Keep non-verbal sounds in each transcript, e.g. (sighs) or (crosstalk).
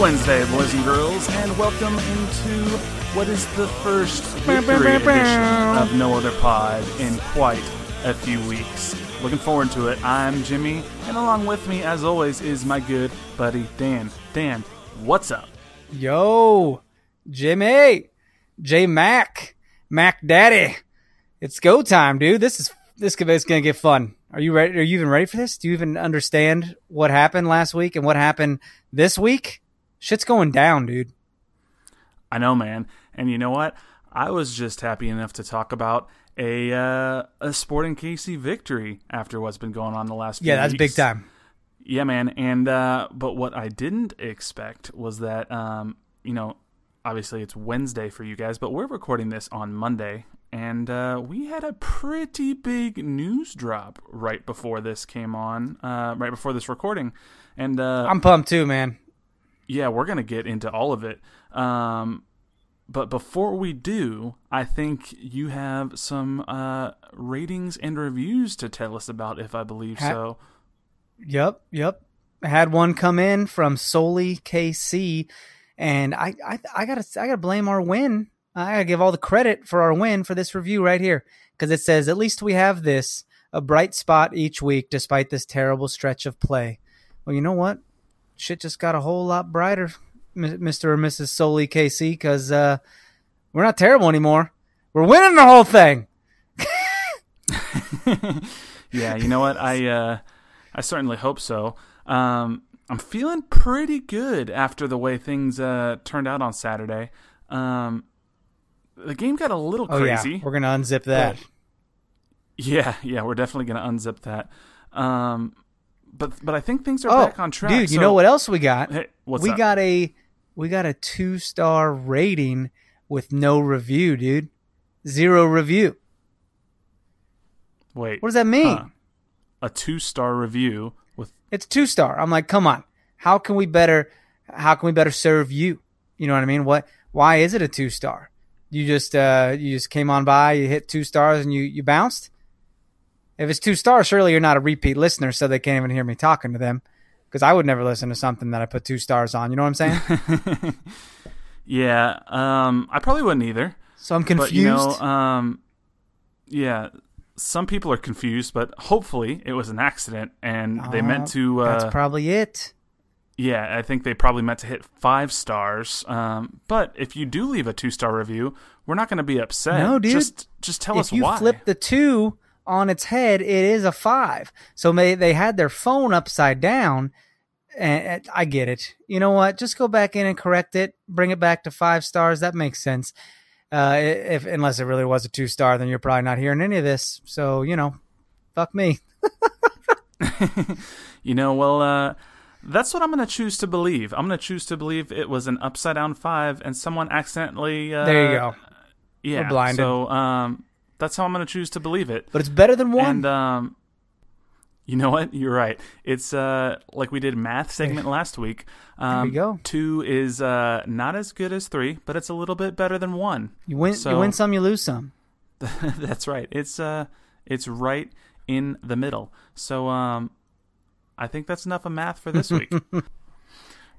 Wednesday, boys and girls, and welcome into what is the first victory edition of No Other Pod in quite a few weeks. Looking forward to it. I'm Jimmy, and along with me, as always, is my good buddy Dan. Dan, what's up? Yo, Jimmy, J Mac, Mac Daddy. It's go time, dude. This is this is gonna get fun. Are you ready? Are you even ready for this? Do you even understand what happened last week and what happened this week? Shit's going down, dude. I know, man. And you know what? I was just happy enough to talk about a uh, a Sporting KC victory after what's been going on the last few Yeah, that's weeks. big time. Yeah, man. And uh, but what I didn't expect was that um, you know, obviously it's Wednesday for you guys, but we're recording this on Monday, and uh, we had a pretty big news drop right before this came on, uh, right before this recording, and uh, I'm pumped too, man. Yeah, we're gonna get into all of it. Um, but before we do, I think you have some uh, ratings and reviews to tell us about, if I believe so. Yep, yep. I had one come in from Solely KC, and I, I, I gotta, I gotta blame our win. I gotta give all the credit for our win for this review right here because it says at least we have this a bright spot each week despite this terrible stretch of play. Well, you know what? Shit just got a whole lot brighter, Mr. or Mrs. Solely KC, because uh, we're not terrible anymore. We're winning the whole thing. (laughs) yeah, you know what? I uh, I certainly hope so. Um, I'm feeling pretty good after the way things uh, turned out on Saturday. Um, the game got a little Oh crazy. yeah, we're gonna unzip that. Yeah, yeah, we're definitely gonna unzip that. Um, but but I think things are oh, back on track. dude, you So- know what else we got? Hey, we up? got a we got a two star rating with no review, dude. Zero review. Wait, What does that mean? huh. a two star review with It's two star. I'm like, come on. How can we better how can we better serve you? You know what I mean? What why is it a two star? You just uh you just came on by, you hit two stars and you you bounced? If it's two stars, surely you're not a repeat listener, so they can't even hear me talking to them. Because I would never listen to something that I put two stars on. You know what I'm saying? (laughs) yeah. Um, I probably wouldn't either. So I'm confused. But you know, um, yeah, some people are confused, but hopefully it was an accident and they meant to. Uh, That's probably it. yeah, I think they probably meant to hit five stars. Um, but if you do leave a two star review, we're not going to be upset. No, dude. Just just tell if us you flip the two on its head, it is a five. So may, they had their phone upside down. And and I get it. You know what? Just go back in and correct it. Bring it back to five stars. That makes sense. Uh, if unless it really was a two star, then you're probably not hearing any of this. So you know, fuck me. (laughs) (laughs) you know, well, uh, that's what I'm going to choose to believe. I'm going to choose to believe it was an upside down five and someone accidentally. Uh, There you go. Yeah. We're blinded. So um, that's how I'm going to choose to believe it. But it's better than one. And um, you know what? You're right. It's uh like we did math segment last week. Um, we go. Two is uh not as good as three, but it's a little bit better than one. you win. so- you win some. You lose some. (laughs) That's right. It's uh it's right in the middle. So um, I think that's enough of math for this week. (laughs)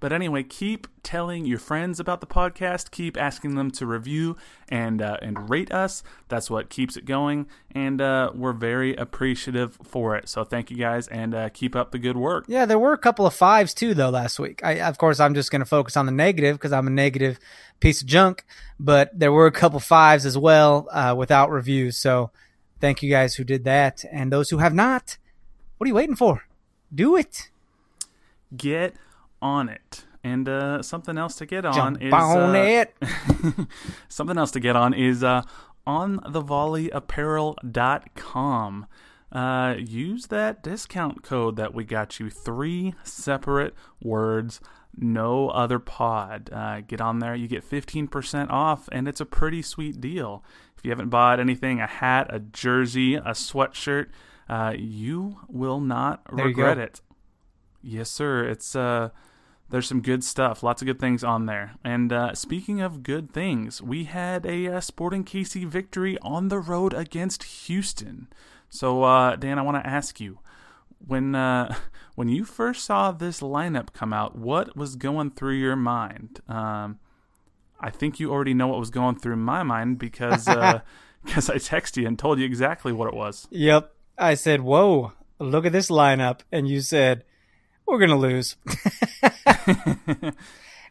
But anyway, keep telling your friends about the podcast. Keep asking them to review and uh, and rate us. That's what keeps it going, and uh, we're very appreciative for it. So thank you guys, and uh, keep up the good work. Yeah, there were a couple of fives too, though last week. I, of course, I'm just going to focus on the negative because I'm a negative piece of junk. But there were a couple fives as well uh, without reviews. So thank you guys who did that, and those who have not. What are you waiting for? Do it. Get on it. And uh, something else to get on Jump is on uh, it. (laughs) something else to get on is uh, on thevolleyapparel.com. Uh, use that discount code that we got you. Three separate words, no other pod. Uh, get on there, you get 15% off, and it's a pretty sweet deal. If you haven't bought anything, a hat, a jersey, a sweatshirt, uh, you will not There regret it. Yes, sir. It's uh there's some good stuff, lots of good things on there. And uh, speaking of good things, we had a uh, Sporting KC victory on the road against Houston. So, uh, Dan, I want to ask you, when uh, (laughs) when you first saw this lineup come out, what was going through your mind? Um, I think you already know what was going through my mind because (laughs) (laughs) because I texted you and told you exactly what it was. Yep. I said, "Whoa, look at this lineup," and you said, "We're gonna lose." (laughs) (laughs) and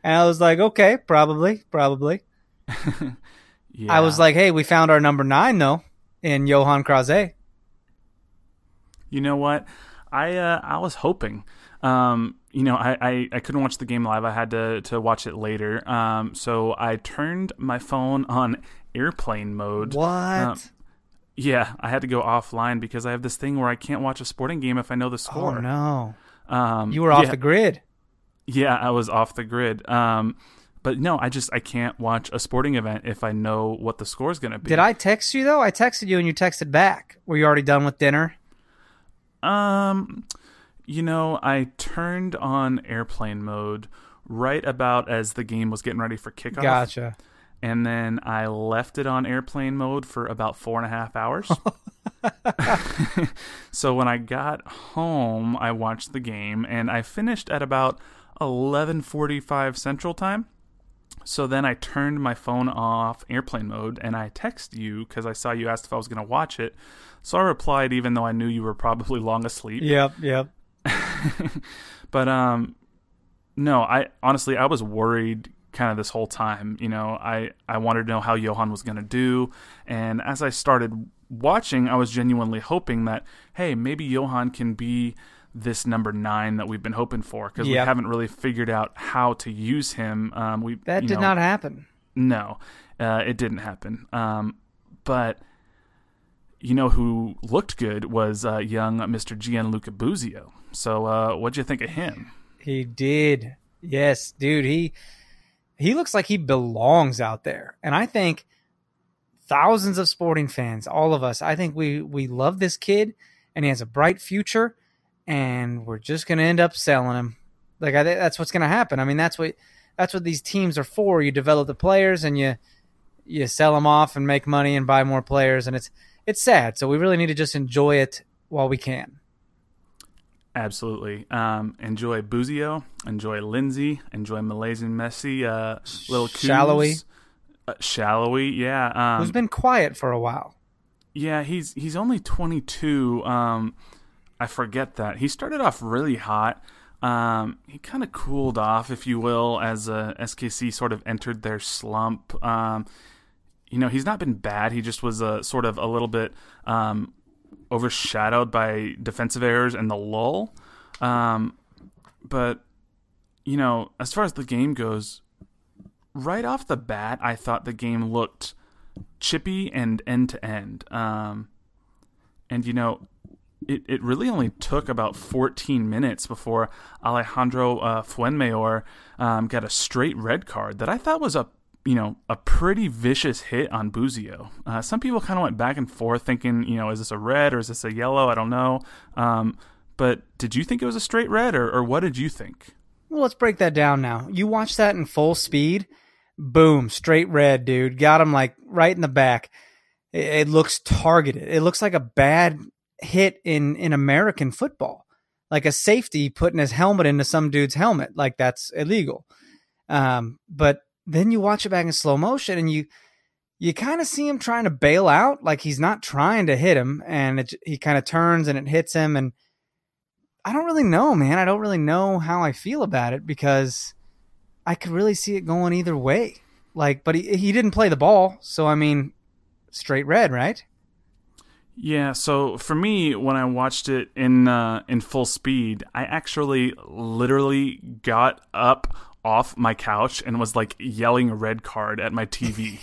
I was like, "Okay, probably, probably." Yeah. (laughs) I was like, "Hey, we found our number nine though in Yohan Croizet." You know what? I uh, I was hoping. Um, you know, I, I, I couldn't watch the game live. I had to to watch it later. Um, so I turned my phone on airplane mode. What? Um, yeah, I had to go offline because I have this thing where I can't watch a sporting game if I know the oh score. no, Um, you were off yeah, the grid. Yeah, I was off the grid. Um, but no, I just I can't watch a sporting event if I know what the score is going to be. Did I text you though? I texted you and you texted back. Were you already done with dinner? Um, you know, I turned on airplane mode right about as the game was getting ready for kickoff. Gotcha. And then I left it on airplane mode for about four and a half hours. (laughs) (laughs) so when I got home, I watched the game and I finished at about 11:45 Central Time. So then I turned my phone off airplane mode and I texted you because I saw you asked if I was going to watch it. So I replied even though I knew you were probably (laughs) long asleep. Yep, yep. but um no, I honestly I was worried kind of this whole time. You know, I I wanted to know how Johan was going to do and as I started watching, I was genuinely hoping that hey, maybe Johan can be this number 9 that we've been hoping for because we haven't really figured out how to use him. Um we That did know, not happen. no, uh, it didn't happen. Um, but you know who looked good was uh, young Mr. Gianluca Busio. So uh, what'd you think of him? He did. Yes, dude. He he looks like he belongs out there, and I think thousands of sporting fans, all of us, I think we we love this kid, and he has a bright future, and we're just gonna end up selling him. Like I think that's what's gonna happen. I mean, that's what that's what these teams are for. You develop the players, and you you sell them off and make money and buy more players, and it's it's sad. So we really need to just enjoy it while we can. Absolutely. Um, enjoy Busio. Enjoy Lindsey. Enjoy Malaysian Messi. Uh, little Salloi. Uh, Salloi, yeah. Um, Who's been quiet for a while? Yeah, he's he's only 22. Um, I forget that he started off really hot. Um, he kind of cooled off, if you will, as uh, SKC sort of entered their slump. Um, you know, he's not been bad. He just was uh, sort of a little bit um, overshadowed by defensive errors and the lull. Um, but you know, as far as the game goes, right off the bat, I thought the game looked chippy and end to end. And you know, it, it really only took about 14 minutes before Alejandro uh, Fuenmayor um, got a straight red card that I thought was a you know a pretty vicious hit on Busio. Uh, some people kind of went back and forth thinking you know is this a red or is this a yellow? I don't know. Um, but did you think it was a straight red or, or what did you think? Well, let's break that down now. You watch that in full speed. Boom, straight red, dude. Got him like right in the back. It, it looks targeted. It looks like a bad hit in in American football. Like a safety putting his helmet into some dude's helmet, like that's illegal. Um, but then you watch it back in slow motion and you you kind of see him trying to bail out, like he's not trying to hit him, and it, he kind of turns and it hits him. And I don't really know, man. I don't really know how I feel about it because I could really see it going either way. Like, but he he didn't play the ball, so I mean, straight red, right? Yeah, so for me, when I watched it in uh, in full speed, I actually literally got up off my couch and was like yelling a red card at my TV.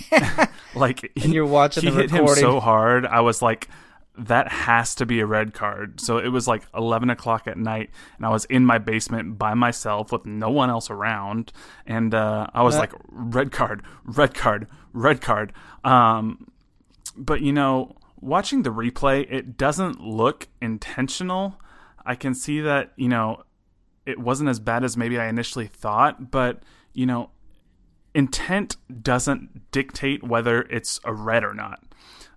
(laughs) like, and you're watching he the hit recording. him so hard, I was like, that has to be a red card. So it was like 11 o'clock at night, and I was in my basement by myself with no one else around. And uh, I was That- like, red card, red card, red card. Um, but you know, watching the replay, it doesn't look intentional. I can see that, you know, it wasn't as bad as maybe I initially thought, but, you know, intent doesn't dictate whether it's a red or not.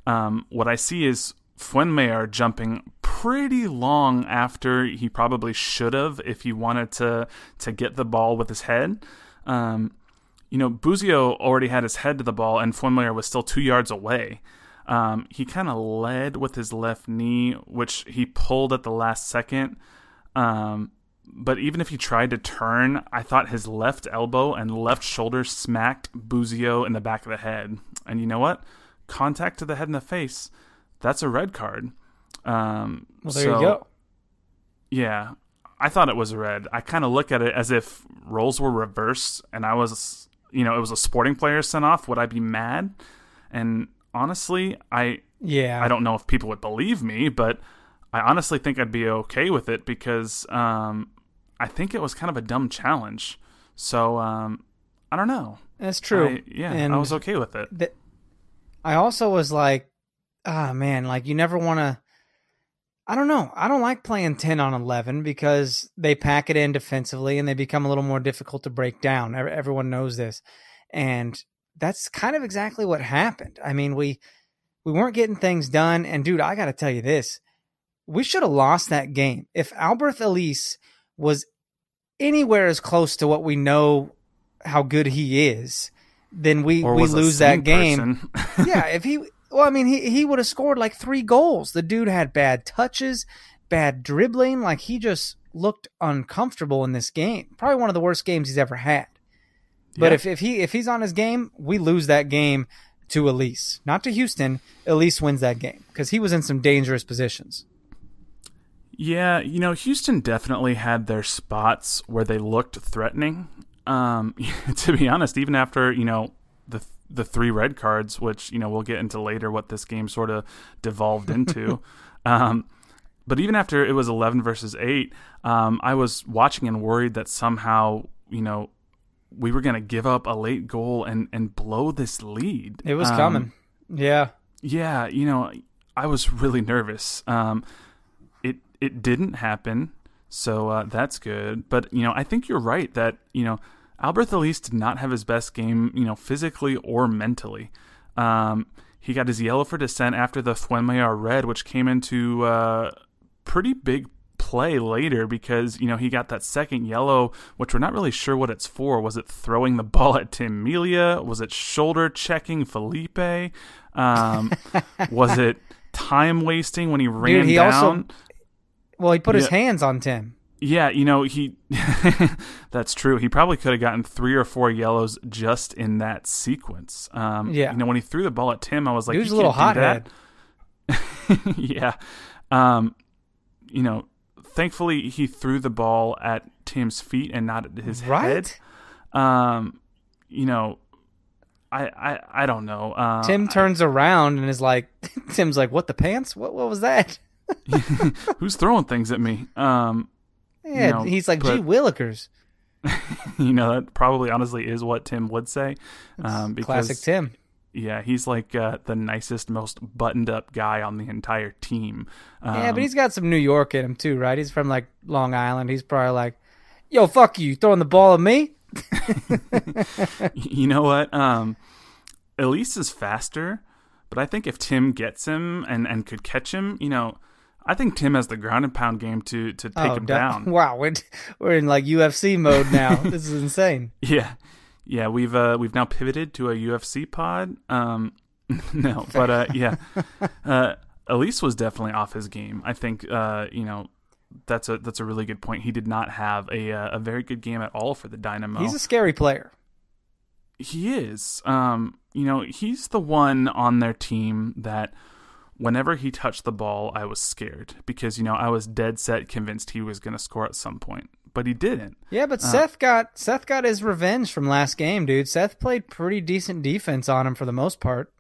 Um, what I see is Fuenmayor jumping pretty long after he probably should have if he wanted to to get the ball with his head. Um, you know, Busio already had his head to the ball, and Fuenmayor was still two yards away. Um, he kind of led with his left knee, which he pulled at the last second. Um, but even if he tried to turn, I thought his left elbow and left shoulder smacked Busio in the back of the head. And you know what? Contact to the head and the face. That's a red card. Um, well, there so- you go. yeah, I thought it was a red. I kind of look at it as if roles were reversed and I was, you know, it was a sporting player sent off. Would I be mad? And honestly, I Yeah, I don't know if people would believe me, but I honestly think I'd be okay with it because um, I think it was kind of a dumb challenge. So um, I don't know. That's true. I- yeah, and I was okay with it. th- I also was like, ah, man, like you never want to. I don't know. I don't like playing 10 on 11 because they pack it in defensively and they become a little more difficult to break down. Everyone knows this. And that's kind of exactly what happened. I mean, we we weren't getting things done and dude, I got to tell you this. We should have lost that game. If Alberth Elis was anywhere as close to what we know how good he is, then we we lose that game (laughs) yeah, if he well, I mean, he he would have scored like three goals. The dude had bad touches, bad dribbling. Like he just looked uncomfortable in this game. Probably one of the worst games he's ever had. But Yeah. if, if he if he's on his game, we lose that game to Elis, not to Houston. Elis wins that game because he was in some dangerous positions. Yeah, you know, Houston definitely had their spots where they looked threatening. Um, (laughs) to be honest, even after you know the the three red cards, which you know we'll get into later, what this game sort of devolved into. (laughs) um, but even after it was eleven versus eight, um, I was watching and worried that somehow you know we were going to give up a late goal and and blow this lead. It was Um, coming. Yeah. yeah, you know, I was really nervous. Um, it didn't happen, so uh, that's good. But you know, I think you're right that you know Alberth Elis did not have his best game, you know, physically or mentally. Um, he got his yellow for dissent after the Fuenmayor red, which came into uh, pretty big play later because you know he got that second yellow, which we're not really sure what it's for. Was it throwing the (laughs) ball at Tim Melia? Was it shoulder checking Felipe? Um, (laughs) was it time wasting when he ran Dude, he down? also well, he put his hands on Tim. Yeah, you know, he (laughs) that's true. He probably could have gotten three or four yellows just in that sequence. Um Yeah. you know, when he threw the ball at Tim, I was like, he was "You a little hothead. (laughs) yeah. Um you know, thankfully he threw the ball at Tim's feet and not at his Right? head. Um you know, I I I don't know. Uh, Tim turns around and is like, (laughs) Tim's like, "What the pants? What what was that?" (laughs) who's throwing things at me? Um Yeah, know, he's like, "Gee but- willikers." (laughs) you know, that probably honestly is what Tim would say. Um because Classic Tim. Yeah, he's like uh, the nicest, most buttoned-up guy on the entire team. Um, Yeah, but he's got some New York in him too, right? He's from like Long Island. He's probably like, "Yo, fuck you, throwing the ball at me." (laughs) you know what? Um, Elis is faster, but I think if Tim gets him and and could catch him, you know, I think Tim has the ground and pound game to to take oh, him down. (laughs) Wow, we're, we're in like UFC mode now. (laughs) this is insane. Yeah, yeah. We've uh, we've now pivoted to a UFC pod. Um, (laughs) no, but uh, yeah, uh, Elis was definitely off his game. I think uh, you know that's a that's a really good point. He did not have a uh, a very good game at all for the Dynamo. He's a scary player. He is. Um, you know, he's the one on their team that whenever he touched the ball, I was scared because you know I was dead set convinced he was going to score at some point, but he didn't. Yeah, but uh, Seth got Seth got his revenge from last game, dude. Seth played pretty decent defense on him for the most part.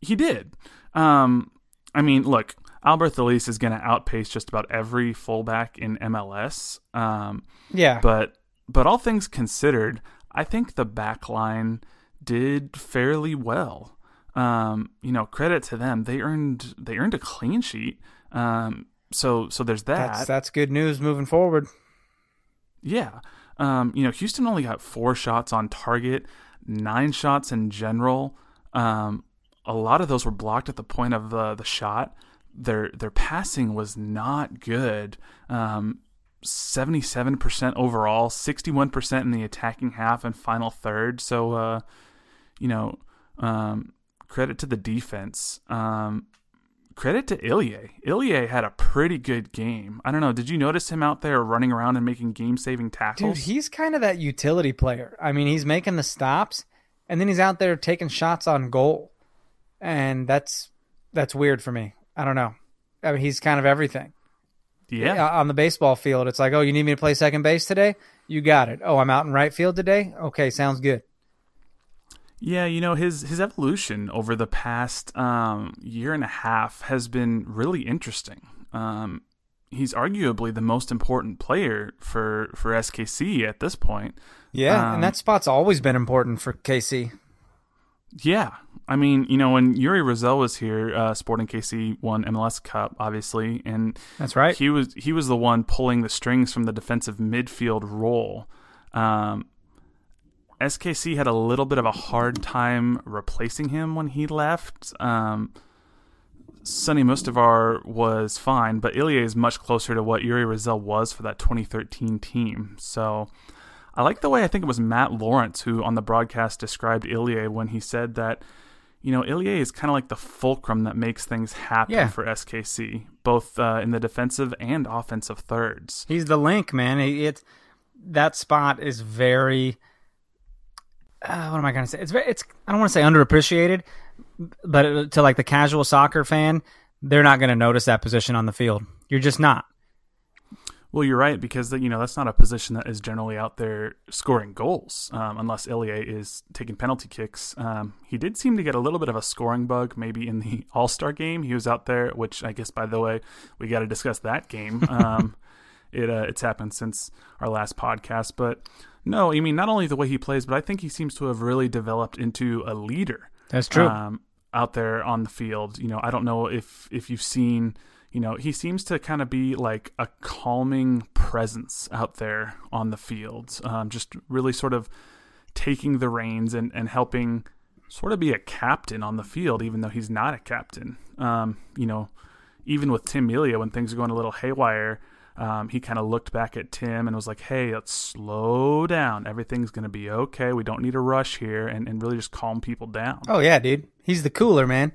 He did. Um, I mean, look, Alberth Elis is going to outpace just about every fullback in MLS. Um, yeah, but but all things considered, I think the back line did fairly well um, you know, credit to them. They earned they earned a clean sheet. Um, so so there's that. That's, that's good news moving forward. Yeah. Um, you know, Houston only got four shots on target, nine shots in general. Um, a lot of those were blocked at the point of the the shot. Their their passing was not good. Um, 77% overall, 61% in the attacking half and final third. So, uh, you know, um, credit to the defense. Um, credit to Ilie. Ilie had a pretty good game. I don't know. Did you notice him out there running around and making game saving tackles? Dude, he's kind of that utility player. I mean, he's making the stops and then he's out there taking shots on goal. And that's that's weird for me. I don't know. I mean, he's kind of everything. Yeah. On the baseball field, it's like, oh, you need me to play second base today? You got it. Oh, I'm out in right field today? Okay, sounds good. Yeah, you know his his evolution over the past um, year and a half has been really interesting. Um, he's arguably the most important player for for SKC at this point. Yeah, um, and that spot's always been important for KC. Yeah, I mean, you know, when Uri Rosell was here, uh, Sporting KC won MLS Cup, obviously, and that's right. He was he was the one pulling the strings from the defensive midfield role. Um, SKC had a little bit of a hard time replacing him when he left. Um, Soni Mustivar was fine, but Ilie is much closer to what Uri Rosell was for that 2013 team. So I like the way I think it was Matt Lawrence who on the broadcast described Ilie when he said that, you know, Ilie is kind of like the fulcrum that makes things happen yeah. for SKC, both uh, in the defensive and offensive thirds. He's the link, man. It, that spot is very uh, what am I going to say? It's very, it's I don't want to say underappreciated, but to like the casual soccer fan, they're not going to notice that position on the field. You're just not. Well, you're right because you know that's not a position that is generally out there scoring goals, um, unless Ilie is taking penalty kicks. Um, he did seem to get a little bit of a scoring bug, maybe in the (laughs) All Star game. He was out there, which I guess, by the way, we got to discuss that game. Um, it uh, it's happened since our last podcast, but no, I mean not only the way he plays, but I think he seems to have really developed into a leader. That's true. Um, out there on the field, you know, I don't know if if you've seen, you know, he seems to kind of be like a calming presence out there on the field, um, just really sort of taking the reins and and helping sort of be a captain on the field, even though he's not a captain. Um, you know, even with Tim Melia, when things are going a little haywire, um, he kind of looked back at Tim and was like, hey, let's slow down. Everything's going to be okay. We don't need a rush here and, and really just calm people down. Oh, yeah, dude. He's the cooler, man.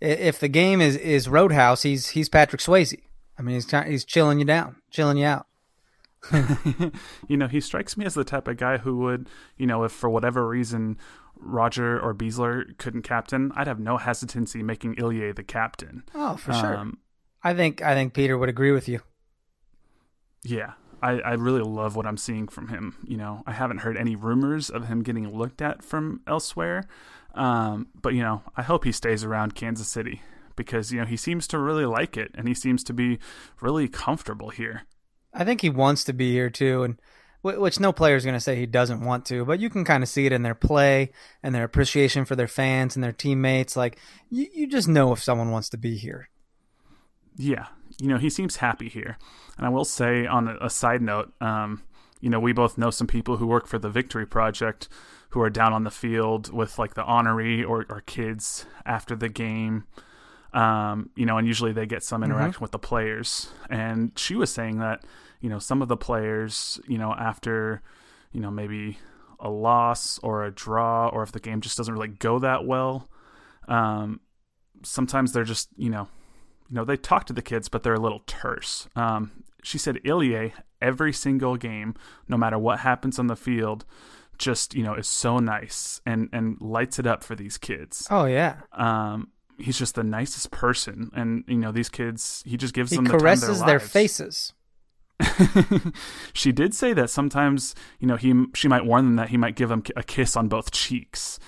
If the game is, is Roadhouse, he's he's Patrick Swayze. I mean, he's, he's chilling you down, chilling you out. (laughs) you know, he strikes me as the type of guy who would, you know, if for whatever reason Roger or Besler couldn't captain, I'd have no hesitancy making Ilie the captain. Oh, for sure. Um, I think I think Peter would agree with you. Yeah, I, I really love what I'm seeing from him. You know, I haven't heard any rumors of him getting looked at from elsewhere. Um, but, you know, I hope he stays around Kansas City because, you know, he seems to really like it and he seems to be really comfortable here. I think he wants to be here too. And which no player is going to say he doesn't want to, but you can kind of see it in their play and their appreciation for their fans and their teammates. Like, you, you just know if someone wants to be here. Yeah, you know, he seems happy here. And I will say, on a, a side note, um, you know, we both know some people who work for the Victory Project who are down on the field with like the honoree or, or kids after the game. Um, you know, and usually they get some interaction mm-hmm. with the players. And she was saying that, you know, some of the players, you know, after, you know, maybe a loss or a draw, or if the game just doesn't really go that well, um, sometimes they're just, you know, you know, they talk to the kids, but they're a little terse. Um, she said Ilie, every single game, no matter what happens on the field, just you know is so nice and and lights it up for these kids. Oh yeah. Um, he's just the nicest person, and you know these kids, he just gives he them the caresses their, their faces. (laughs) she did say that sometimes, you know, he she might warn them that he might give them a kiss on both cheeks.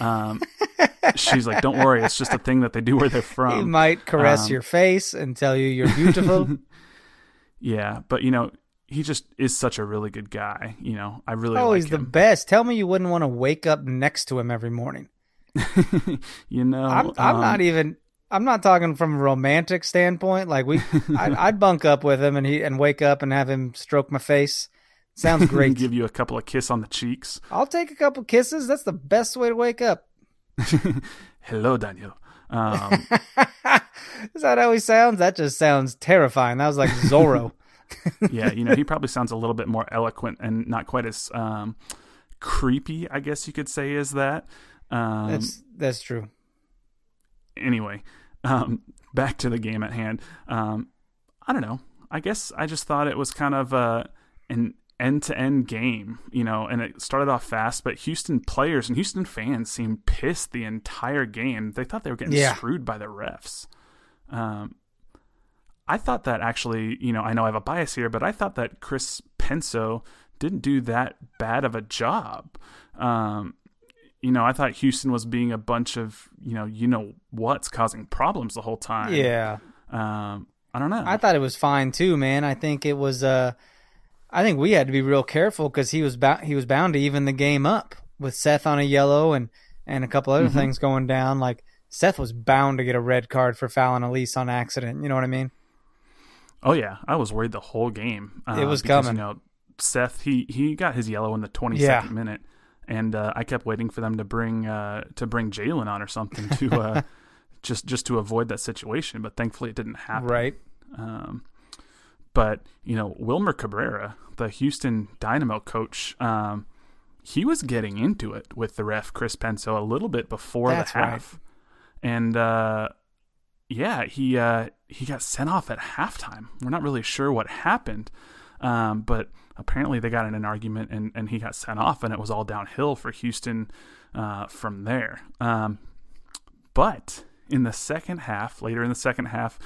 Um, (laughs) she's like, "Don't worry, it's just a thing that they do where they're (laughs) from." He might caress um, your face and tell you you're beautiful. yeah, but you know, he just is such a really good guy. You know, I really. Oh, like he's him. the best. Tell me you wouldn't want to wake up next to him every morning. you know, I'm, I'm um, not even. I'm not talking from a romantic standpoint. Like we, (laughs) I'd, I'd, bunk up with him and he and wake up and have him stroke my face. Sounds (laughs) great. Give you a couple of kiss on the cheeks. I'll take a couple kisses. That's the best way to wake up. (laughs) Hello, Daniel. Um, Is that how he sounds? That just sounds terrifying. That was like Zorro. yeah, you know, he probably sounds a little bit more eloquent and not quite as um, creepy, I guess you could say, as that. Um, that's that's true. Anyway, um, (laughs) back to the game at hand. Um, I don't know. I guess I just thought it was kind of uh, an end to end game, you know, and it started off fast, but Houston players and Houston fans seemed pissed the entire game. They thought they were getting yeah. screwed by the refs. Um, I thought that actually, you know, I know I have a bias here, but I thought that Chris Penso didn't do that bad of a job. Um, you know, I thought Houston was being a bunch of, you know, you know what's causing problems the whole time. Yeah. Um, I don't know. I thought it was fine too, man. I think it was. Uh, I think we had to be real careful because he was bound. He was bound to even the game up with Seth on a yellow and and a couple other mm-hmm. things going down. Like Seth was bound to get a red card for fouling Elis on accident. You know what I mean? Oh yeah, I was worried the whole game. Uh, it was because, coming. You know, Seth he he got his yellow in the twenty second yeah. second minute, and uh, I kept waiting for them to bring uh, to bring Jalen on or something to uh, (laughs) just just to avoid that situation. But thankfully, it didn't happen. Right. Um, but you know, Wilmer Cabrera, the Houston Dynamo coach, um, he was getting into it with the ref Chris Penso a little bit before That's the half, right. and uh, yeah, he uh, he got sent off at halftime. We're not really sure what happened, um, but apparently they got in an argument and, and he got sent off, and it was all downhill for Houston uh, from there. Um, but in the second half, later in the second half,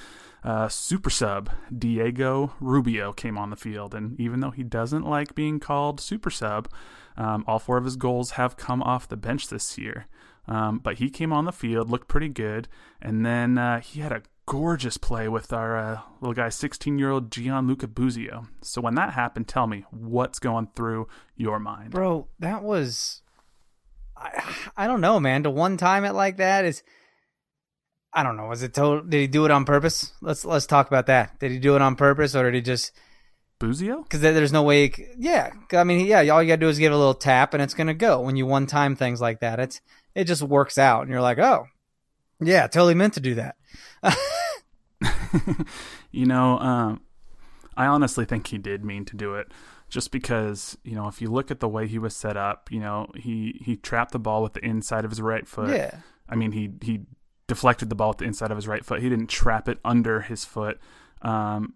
uh, super sub Diego Rubio came on the field, and even though he doesn't like being called super sub, um, all four of his goals have come off the bench this year. Um, but he came on the field, looked pretty good, and then uh, he had a gorgeous play with our uh, little guy, 16 year old Gianluca Busio. So when that happened, tell me what's going through your mind, bro. That was, I, I don't know, man. To one time it like that is, I don't know. Was it total? Did he do it on purpose? Let's let's talk about that. Did he do it on purpose, or did he just? Busio? Because there's no way. Yeah, I mean, yeah. All you gotta do is give a little tap, and it's gonna go. When you one time things like that, it's it just works out, and you're like, oh, yeah, totally meant to do that. (laughs) you know, um, I honestly think he did mean to do it. Just because, you know, if you look at the way he was set up, you know, he, he trapped the ball with the inside of his right foot. Yeah. I mean, he he deflected the ball with the inside of his right foot. He didn't trap it under his foot. Um,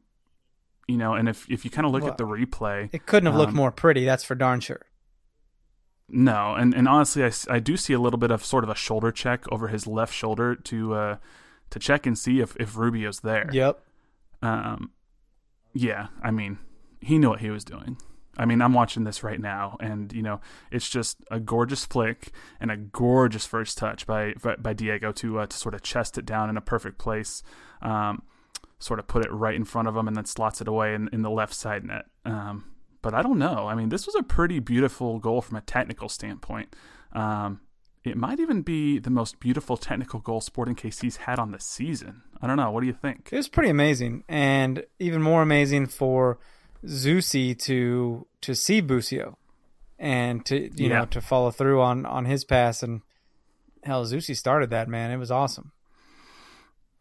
you know, and if if you kind of look well, at the replay, it couldn't have um, looked more pretty. That's for darn sure. No, and and honestly, I, I do see a little bit of sort of a shoulder check over his left shoulder to uh, to check and see if if Rubio's there. Yep. Um, yeah, I mean, he knew what he was doing. I mean, I'm watching this right now, and you know, it's just a gorgeous flick and a gorgeous first touch by by Diego to uh, to sort of chest it down in a perfect place, um, sort of put it right in front of him, and then slots it away in, in the left side net. Um, but I don't know. I mean, this was a pretty beautiful goal from a technical standpoint. Um, it might even be the most beautiful technical goal Sporting KC's had on the season. I don't know. What do you think? It was pretty amazing, and even more amazing for Zusi to to see Busio and to you yeah. know to follow through on on his pass and hell Zusi started that man. It was awesome.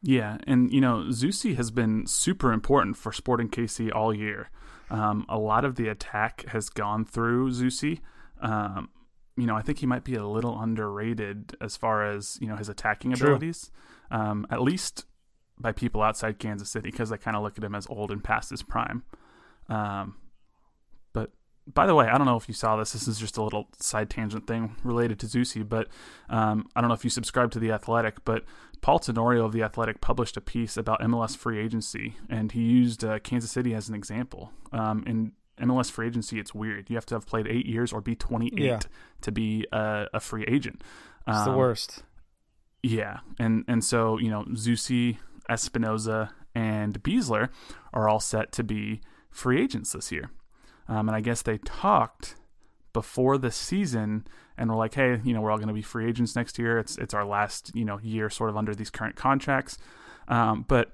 Yeah, and you know, Zusi has been super important for Sporting KC all year. Um, a lot of the attack has gone through Zusi. Um, you know, I think he might be a little underrated as far as you know his attacking True. abilities, um, at least by people outside Kansas City because they kind of look at him as old and past his prime. Um, but by the way, I don't know if you saw this. This is just a little side tangent thing related to Zusi, but um, I don't know if you subscribe to the Athletic, but Paul Tenorio of the Athletic published a piece about MLS free agency, and he used uh, Kansas City as an example. Um, in MLS free agency, it's weird. You have to have played eight years or be 28 Yeah. to be a, a free agent. It's the Um, worst. yeah, and and so you know Zusi, Espinoza, and Besler are all set to be free agents this year, um, and I guess they talked before the season and we're like, hey, you know, we're all going to be free agents next year. It's it's our last you know year sort of under these current contracts, um, but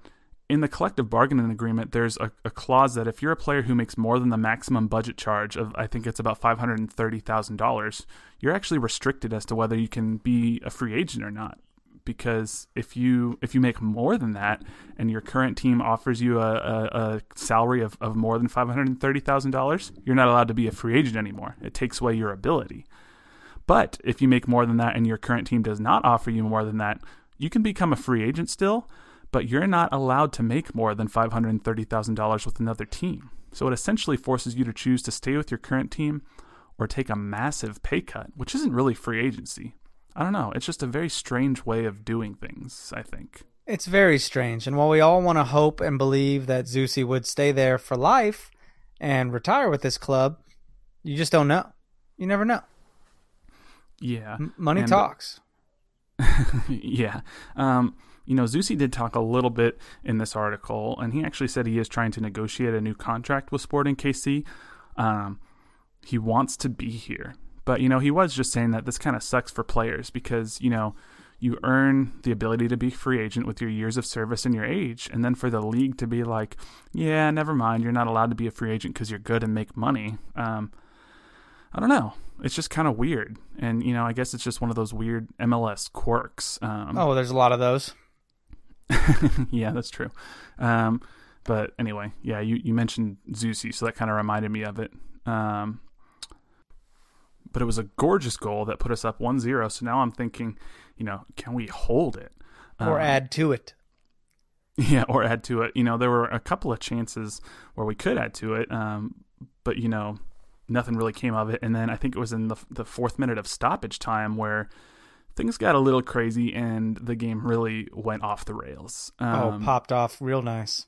in the collective bargaining agreement, there's a, a clause that if you're a player who makes more than the maximum budget charge of, I think it's about five hundred and thirty thousand dollars, you're actually restricted as to whether you can be a free agent or not. Because if you if you make more than that, and your current team offers you a, a, a salary of, of more than five hundred and thirty thousand dollars, you're not allowed to be a free agent anymore. It takes away your ability. But if you make more than that and your current team does not offer you more than that, you can become a free agent still, but you're not allowed to make more than $530,000 with another team. So it essentially forces you to choose to stay with your current team or take a massive pay cut, which isn't really free agency. I don't know. It's just a very strange way of doing things, I think. It's very strange. And while we all want to hope and believe that Zusi would stay there for life and retire with this club, you just don't know. You never know. Yeah. M- money And- talks. (laughs) yeah. Um, you know, Zusi did talk a little bit in this article, and he actually said he is trying to negotiate a new contract with Sporting KC. Um, he wants to be here. But, you know, he was just saying that this kind of sucks for players because, you know, you earn the ability to be free agent with your years of service and your age. And then for the league to be like, yeah, never mind, you're not allowed to be a free agent because you're good and make money. Um, I don't know. It's just kind of weird. And, you know, I guess it's just one of those weird MLS quirks. Um, Oh, there's a lot of those. (laughs) yeah, that's true. Um, but anyway, yeah, you, you mentioned Zusi, so that kind of reminded me of it. Um, but it was a gorgeous goal that put us up 1 0. So now I'm thinking, you know, can we hold it? Or Um, add to it. (laughs) Yeah, or add to it. You know, there were a couple of chances where we could add to it, um, but you know, nothing really came of it. And then I think it was in the the fourth minute of stoppage time where things got a little crazy and the game really went off the rails. oh, Um, popped off real nice.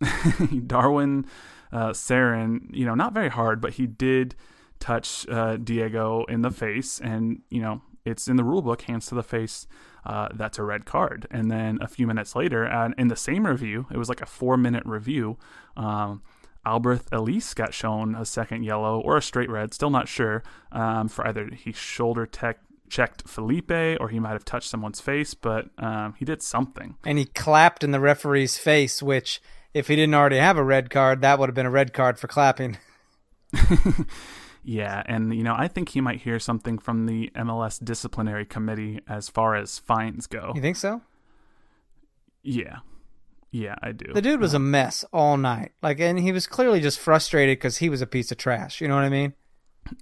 (laughs) Darwin uh, Cerén, you know, not very hard, but he did touch uh, Diego in the face, and you know, it's in the rule book, hands to the face. Uh, that's a red card. And then a few minutes later, and in the same review, it was like a four-minute review. Um, Alberth Elis got shown a second yellow or a straight red, still not sure, um, for either he shoulder tech checked Felipe or he might have touched someone's face, but um, he did something. And he clapped in the referee's face, which, if he didn't already have a red card, that would have been a red card for clapping. (laughs) Yeah, and you know, I think he might hear something from the MLS disciplinary committee as far as fines go. You think so? Yeah. Yeah, I do. The dude was a mess all night. Like, and he was clearly just frustrated because he was a piece of trash. You know what I mean?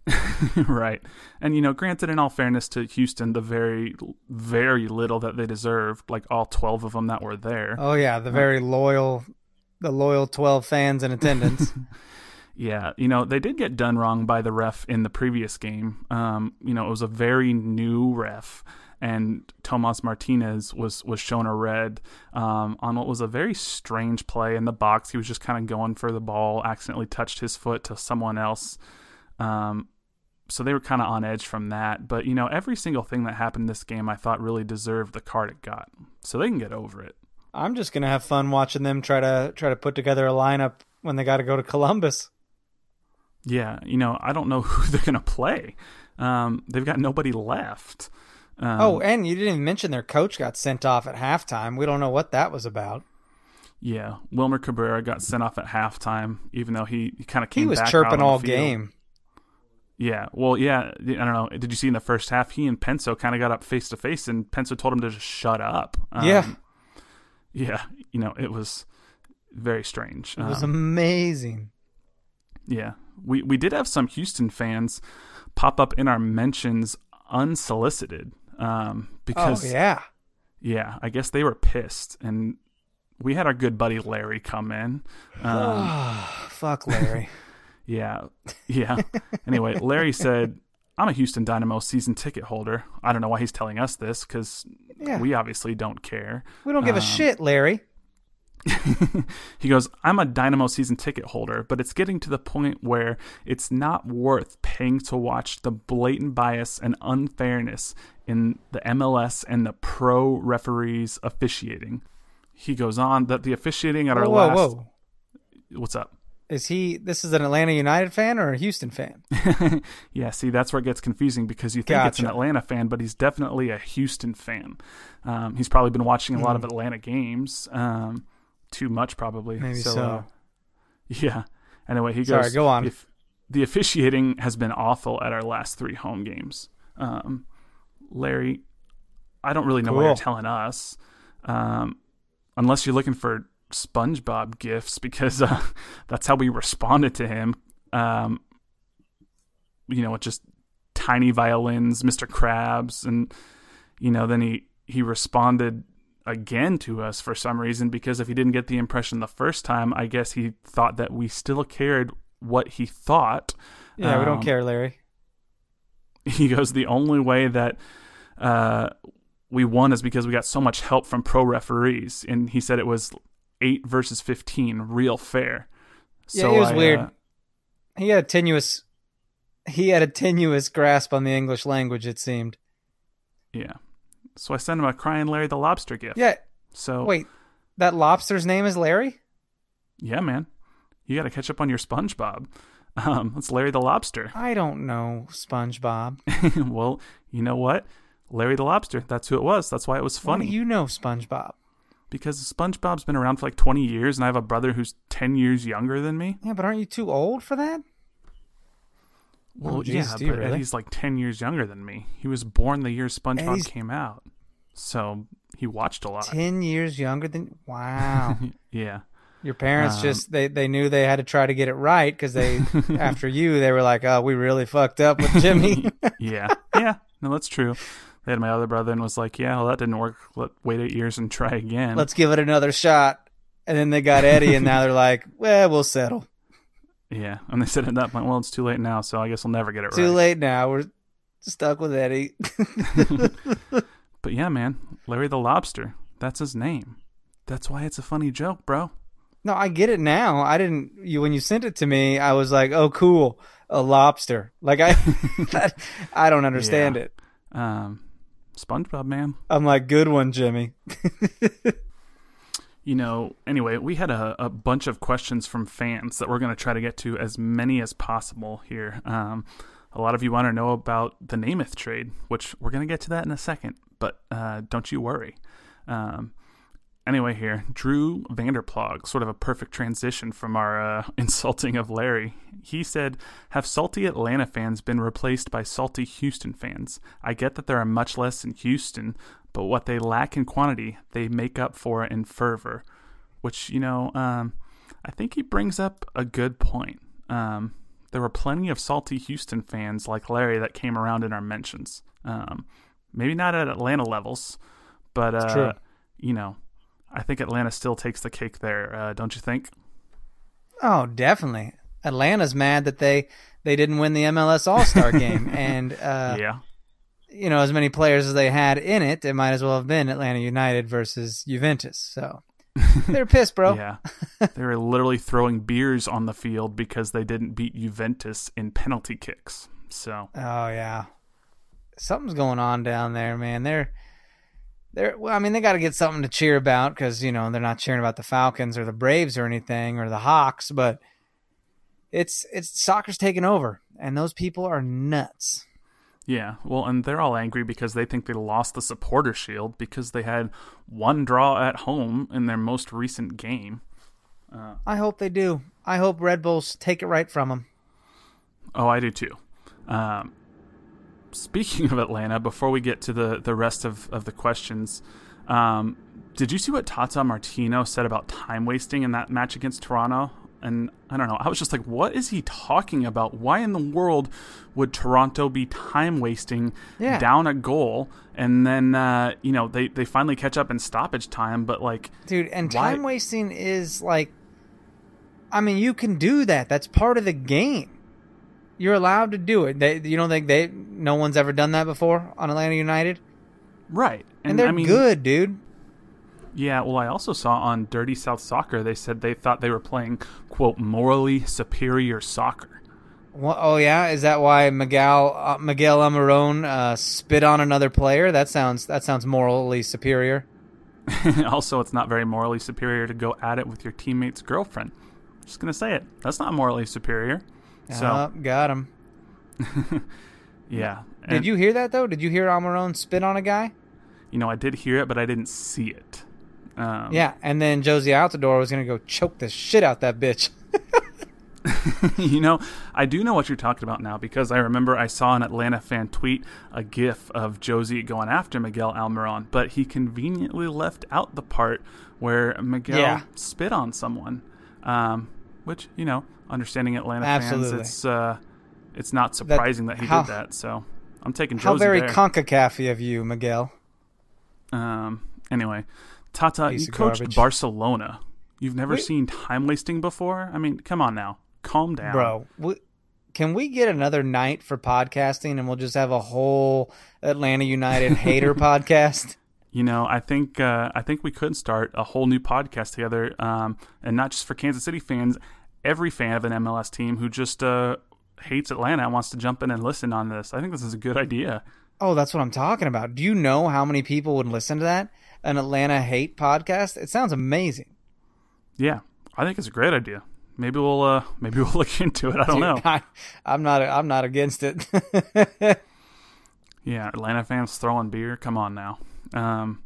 (laughs) right. And you know, granted in all fairness to Houston, the very very little that they deserved, like all 12 of them that were there. Oh yeah, the very loyal, the loyal twelve fans in attendance. (laughs) Yeah, you know, they did get done wrong by the ref in the previous game. Um, you know, it was a very new ref, and Tomas Martinez was was shown a red um, on what was a very strange play in the box. He was just kind of going for the ball, accidentally touched his foot to someone else. Um, so they were kind of on edge from that. But you know, every single thing that happened this game, I thought really deserved the card it got. So they can get over it. I'm just gonna have fun watching them try to try to put together a lineup when they got to go to Columbus. Yeah, you know, I don't know (laughs) who they're gonna play. Um, they've got nobody left. Um, oh, and you didn't even mention their coach got sent off at halftime. We don't know what that was about. Yeah, Wilmer Cabrera got sent off at halftime, even though he, he kind of came. He was chirping all game. Yeah, well, yeah, I don't know. Did you see in the first half he and Penso kind of got up face to face, and Penso told him to just shut up. Um, Yeah. yeah, you know, it was very strange. It was Um, amazing. Yeah, we we did have some Houston fans pop up in our mentions unsolicited um, because Oh because yeah. yeah, I guess they were pissed, and we had our good buddy Larry come in. Um, (sighs) Fuck Larry. (laughs) yeah, yeah. anyway, Larry said, "I'm a Houston Dynamo season ticket holder. I don't know why he's telling us this because Yeah. we obviously don't care." we don't give a shit, Larry. (laughs) He goes, I'm a Dynamo season ticket holder, but it's getting to the point where it's not worth paying to watch the blatant bias and unfairness in the MLS and the pro referees officiating. He goes on that the officiating at our Whoa, last. whoa, whoa. What's up? Is he? This is an Atlanta United fan or a Houston fan? (laughs) Yeah, see, that's where it gets confusing because you think it's an Atlanta fan, but he's definitely a Houston fan. Um, he's probably been watching a lot of Atlanta games, um, too much probably. Hmm. Maybe so. so. uh, yeah. Anyway, he goes. Sorry, go on. The, the officiating has been awful at our last three home games. Um, Larry, I don't really know what you're telling us, um, unless you're looking for SpongeBob gifts (laughs) because uh, that's how we responded to him. Um, you know, with just tiny violins, Mr. Krabs, and you know, then he he responded again to us for some reason because if he didn't get the impression the first time, I guess he thought that we still cared what he thought. Yeah, we don't Um, care, Larry. (laughs) He goes, the only way that uh, we won is because we got so much help from pro referees, and he said it was eight versus fifteen, real fair. Yeah, so it was I, weird. uh, He had a tenuous. He had a tenuous grasp on the English language. It seemed. yeah. So I sent him a crying Larry the Lobster gift. Yeah. So Wait, that lobster's name is Larry. yeah, man, you got to catch up on your SpongeBob. Um, it's Larry the Lobster. (laughs) I don't know SpongeBob. well, you know what? Larry the Lobster. That's who it was. That's why it was funny. do you know SpongeBob? because SpongeBob's been around for like 20 years, and I have a brother who's 10 years younger than me. Yeah, but aren't you too old for that? Well, Oh, geez, yeah, but really? Eddie's like 10 years younger than me. He was born the year SpongeBob Eddie's- came out. So he watched a lot. Ten years younger than. Wow. (laughs) yeah. Your parents Um, just they they knew they had to try to get it right because they (laughs) after you they were like, oh, we really fucked up with Jimmy. (laughs) yeah. Yeah. No, that's true. They had my other brother and was like, yeah, well, that didn't work. Let wait eight years and try again. Let's give it another shot. And then they got Eddie, and now they're like, well, we'll settle. yeah. And they said at that point, well, it's too late now, so I guess we'll never get it Too right. Too late now. We're stuck with Eddie. (laughs) But yeah, man, Larry the Lobster. That's his name. That's why it's a funny joke, bro. No, I get it now. I didn't. You when you sent it to me, I was like, oh, cool, a lobster. Like I, that, (laughs) (laughs) I don't understand Yeah. it. Um, SpongeBob, man. I'm like, good one, Jimmy. (laughs) you know, anyway, we had a, a bunch of questions from fans that we're going to try to get to as many as possible here. Um, a lot of you want to know about the Nemeth trade, which we're going to get to that in a second, but uh, don't you worry. Um, anyway, here, Drew Vanderplog, sort of a perfect transition from our uh, (laughs) insulting of Larry. He said, Have salty Atlanta fans been replaced by salty Houston fans? I get that there are much less in Houston, but what they lack in quantity, they make up for in fervor. Which, you know, um, I think he brings up a good point. Um, there were plenty of salty Houston fans like Larry that came around in our mentions. Um, maybe not at Atlanta levels, but uh, you know, I think Atlanta still takes the cake there, uh, don't you think? Oh, definitely. Atlanta's mad that they they didn't win the MLS All Star (laughs) game, and uh, yeah, you know, as many players as they had in it, it might as well have been Atlanta United versus Juventus. So (laughs) they're pissed, bro. yeah. they were literally throwing beers on the field because they didn't beat Juventus in penalty kicks. So Oh yeah, something's going on down there, man. They're they're well, I mean, they got to get something to cheer about because you know they're not cheering about the Falcons or the Braves or anything or the Hawks, but it's it's soccer's taking over, and those people are nuts. Yeah, well, and they're all angry because they think they lost the supporter shield because they had one draw at home in their most recent game. I hope they do. I hope Red Bulls take it right from them. Oh, I do too. Um, speaking (laughs) of Atlanta, before we get to the, the rest of, of the questions, um, Did you see what Tata Martino said about time wasting in that match against Toronto? And I don't know. I was just like, what is he talking about? Why in the world would Toronto be time wasting Yeah. down a goal and then uh, you know they they finally catch up in stoppage time? But like, dude and Why- time wasting is like i mean you can do that that's part of the game you're allowed to do it they, you don't think they no one's ever done that before on atlanta united right? and, they're I mean, good dude Yeah, well, I also saw on Dirty South Soccer they said they thought they were playing quote morally superior soccer. Wha- oh yeah is that why miguel uh, miguel almiron uh, spit on another player that sounds that sounds morally superior (laughs) also, it's not very morally superior to go at it with your teammate's girlfriend. Just gonna say it. That's not morally superior. So Uh, got him (laughs) yeah. did you hear that though did you hear almiron spit on a guy You know, I did hear it, but I didn't see it. Um, yeah and then jozy altidore was gonna go choke the shit out that bitch (laughs) (laughs) you know, I do know what you're talking about now because I remember I saw an Atlanta fan tweet a gif of Jozy going after Miguel Almiron, but he conveniently left out the part where Miguel Yeah. spit on someone. Um, which, you know, understanding Atlanta Absolutely. fans, it's uh, it's not surprising that, he how- did that. So I'm taking how very there. of you miguel um, anyway, Tata, Piece you coached garbage. Barcelona. You've never Wait. seen time wasting before. I mean, come on now, calm down, bro. We, can we get another night for podcasting, and we'll just have a whole Atlanta United hater (laughs) podcast? You know, I think uh, I think we could start a whole new podcast together, um, and not just for Kansas City fans. Every fan of an MLS team who just uh, hates Atlanta and wants to jump in and listen on this. I think this is a good idea. Oh, that's what I'm talking about. Do you know how many people would listen to that? An Atlanta hate podcast? It sounds amazing. Yeah, I think it's a great idea. Maybe we'll uh, maybe (laughs) we'll look into it. I don't know. I, I'm not. I'm not against it. (laughs) Yeah, Atlanta fans throwing beer. Come on now. Um,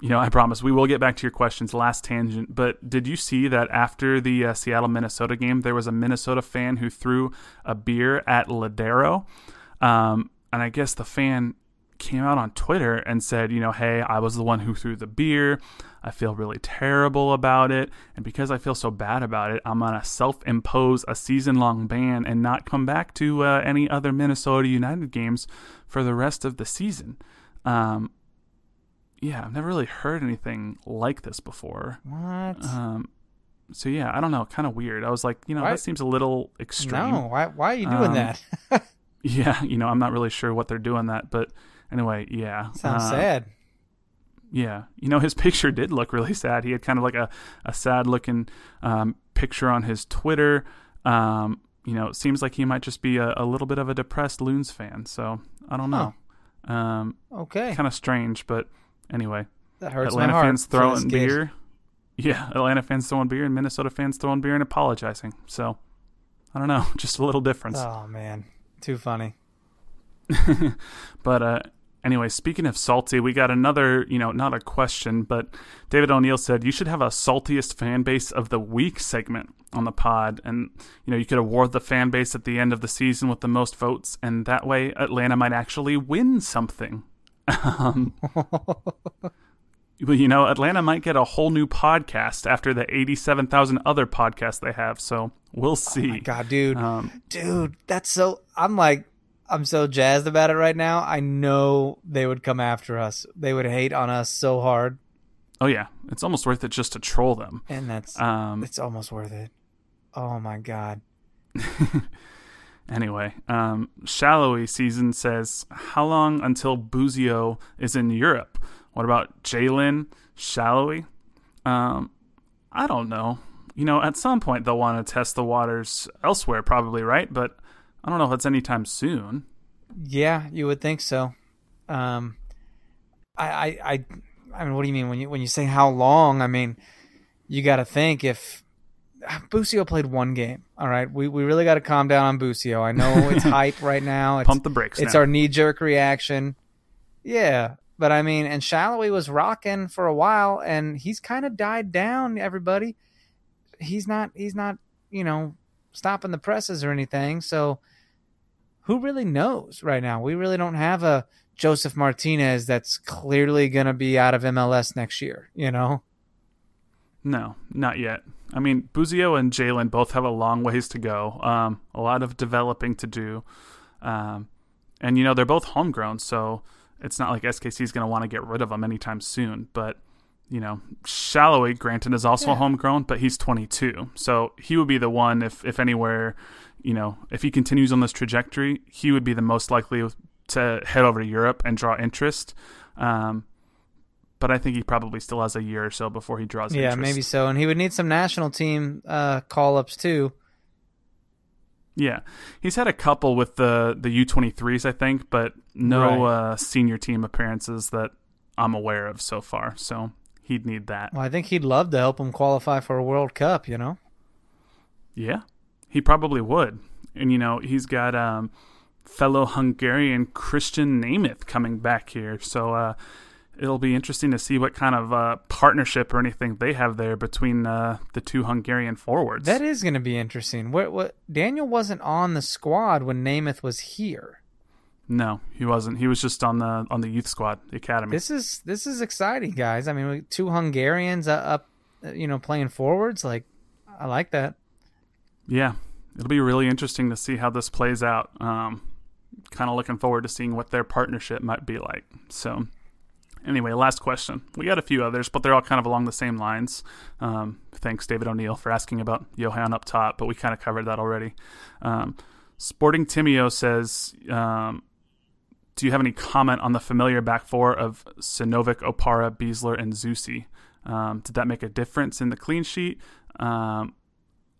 you know, I promise we will get back to your questions. Last tangent, but did you see that after the uh, Seattle Minnesota game, there was a Minnesota fan who threw a beer at Lodeiro, um, and I guess the fan came out on Twitter and said, you know, hey, I was the one who threw the beer. I feel really terrible about it, and because I feel so bad about it, I'm gonna self-impose a season-long ban and not come back to uh, any other Minnesota United games for the rest of the season. Um, yeah, I've never really heard anything like this before. what? Um, so yeah, I don't know, kind of weird. I was like, you know, Why- that seems a little extreme. no. Why? Why are you doing Um, that? (laughs) Yeah, you know, I'm not really sure what they're doing that, but anyway, yeah. Sounds uh, sad. Yeah, you know, his (laughs) picture did look really sad. He had kind of like a a sad looking um, picture on his Twitter. Um, you know, it seems like he might just be a, a little bit of a depressed Loons fan. So I don't know. Um, Okay, kind of strange, but anyway, that hurts Atlanta fans throwing beer. Yeah, (laughs) Atlanta fans throwing beer and Minnesota fans throwing beer and apologizing. So I don't know, (laughs) just a little difference. Oh man, too funny. (laughs) But uh, anyway, speaking of salty, we got another, you know, not a question, but David O'Neill said you should have a saltiest fan base of the week segment on the pod, and you know you could award the fan base at the end of the season with the most votes, and that way Atlanta might actually win something. Um, well, you know, Atlanta might get a whole new podcast after the eighty-seven thousand other podcasts they have. So we'll see. Oh God, dude, Um, dude, that's so. I'm like, I'm so jazzed about it right now. I know they would come after us. They would hate on us so hard, oh yeah, it's almost worth it just to troll them. and that's Um, it's almost worth it. Oh my God. (laughs) Anyway, um, Salloi season says, How long until Busio is in Europe? What about Jalen Salloi? Um, I don't know. You know, at some point they'll want to test the waters elsewhere, probably, right? But I don't know if it's anytime soon. Yeah, you would think so. Um, I, I, I, I mean, what do you mean when you when you say how long? I mean, you got to think if Busio played one game. All right, we we really got to calm down on Busio. I know it's (laughs) hype right now. It's, Pump the brakes. it's now. our knee jerk reaction. Yeah, but I mean, and Salloi was rocking for a while, and he's kind of died down. Everybody, he's not he's not you know stopping the presses or anything. So who really knows right now? We really don't have a Josef Martinez that's clearly going to be out of MLS next year, you know? No, not yet. I mean, Busio and Jalen both have a long ways to go, um, a lot of developing to do. Um, and, you know, they're both homegrown, so it's not like SKC is going to want to get rid of them anytime soon. But, you know, Salloi, granted, is also Yeah. homegrown, but he's 22. So he would be the one, if, if anywhere, you know, if he continues on this trajectory, he would be the most likely to head over to Europe and draw interest. Um, but I think he probably still has a year or so before he draws Yeah, interest. maybe so. And he would need some national team uh, call ups too. Yeah, he's had a couple with the the U twenty threes, I think, but no Right. uh, senior team appearances that I'm aware of so far. So he'd need that. Well, I think he'd love to help him qualify for a World Cup, you know? Yeah, he probably would. And you know, he's got um, fellow Hungarian Christian Nemeth coming back here, so uh, it'll be interesting to see what kind of uh, partnership or anything they have there between uh, the two Hungarian forwards. That is going to be interesting. What, what Daniel wasn't on the squad when Nemeth was here. no, he wasn't. He was just on the on the youth squad, the academy. This is this is exciting, guys. I mean, two Hungarians uh, up, uh, you know, playing forwards. Like, I like that. Yeah, it'll be really interesting to see how this plays out. Um, kind of looking forward to seeing what their partnership might be like. So, anyway, last question. We got a few others, but they're all kind of along the same lines. Um, thanks, David O'Neill, for asking about Yohan up top, but we kind of covered that already. Um, Sporting Timio says, um, do you have any comment on the familiar back four of Sinovic, Opara, Besler, and Zusi? Um, did that make a difference in the clean sheet? Um,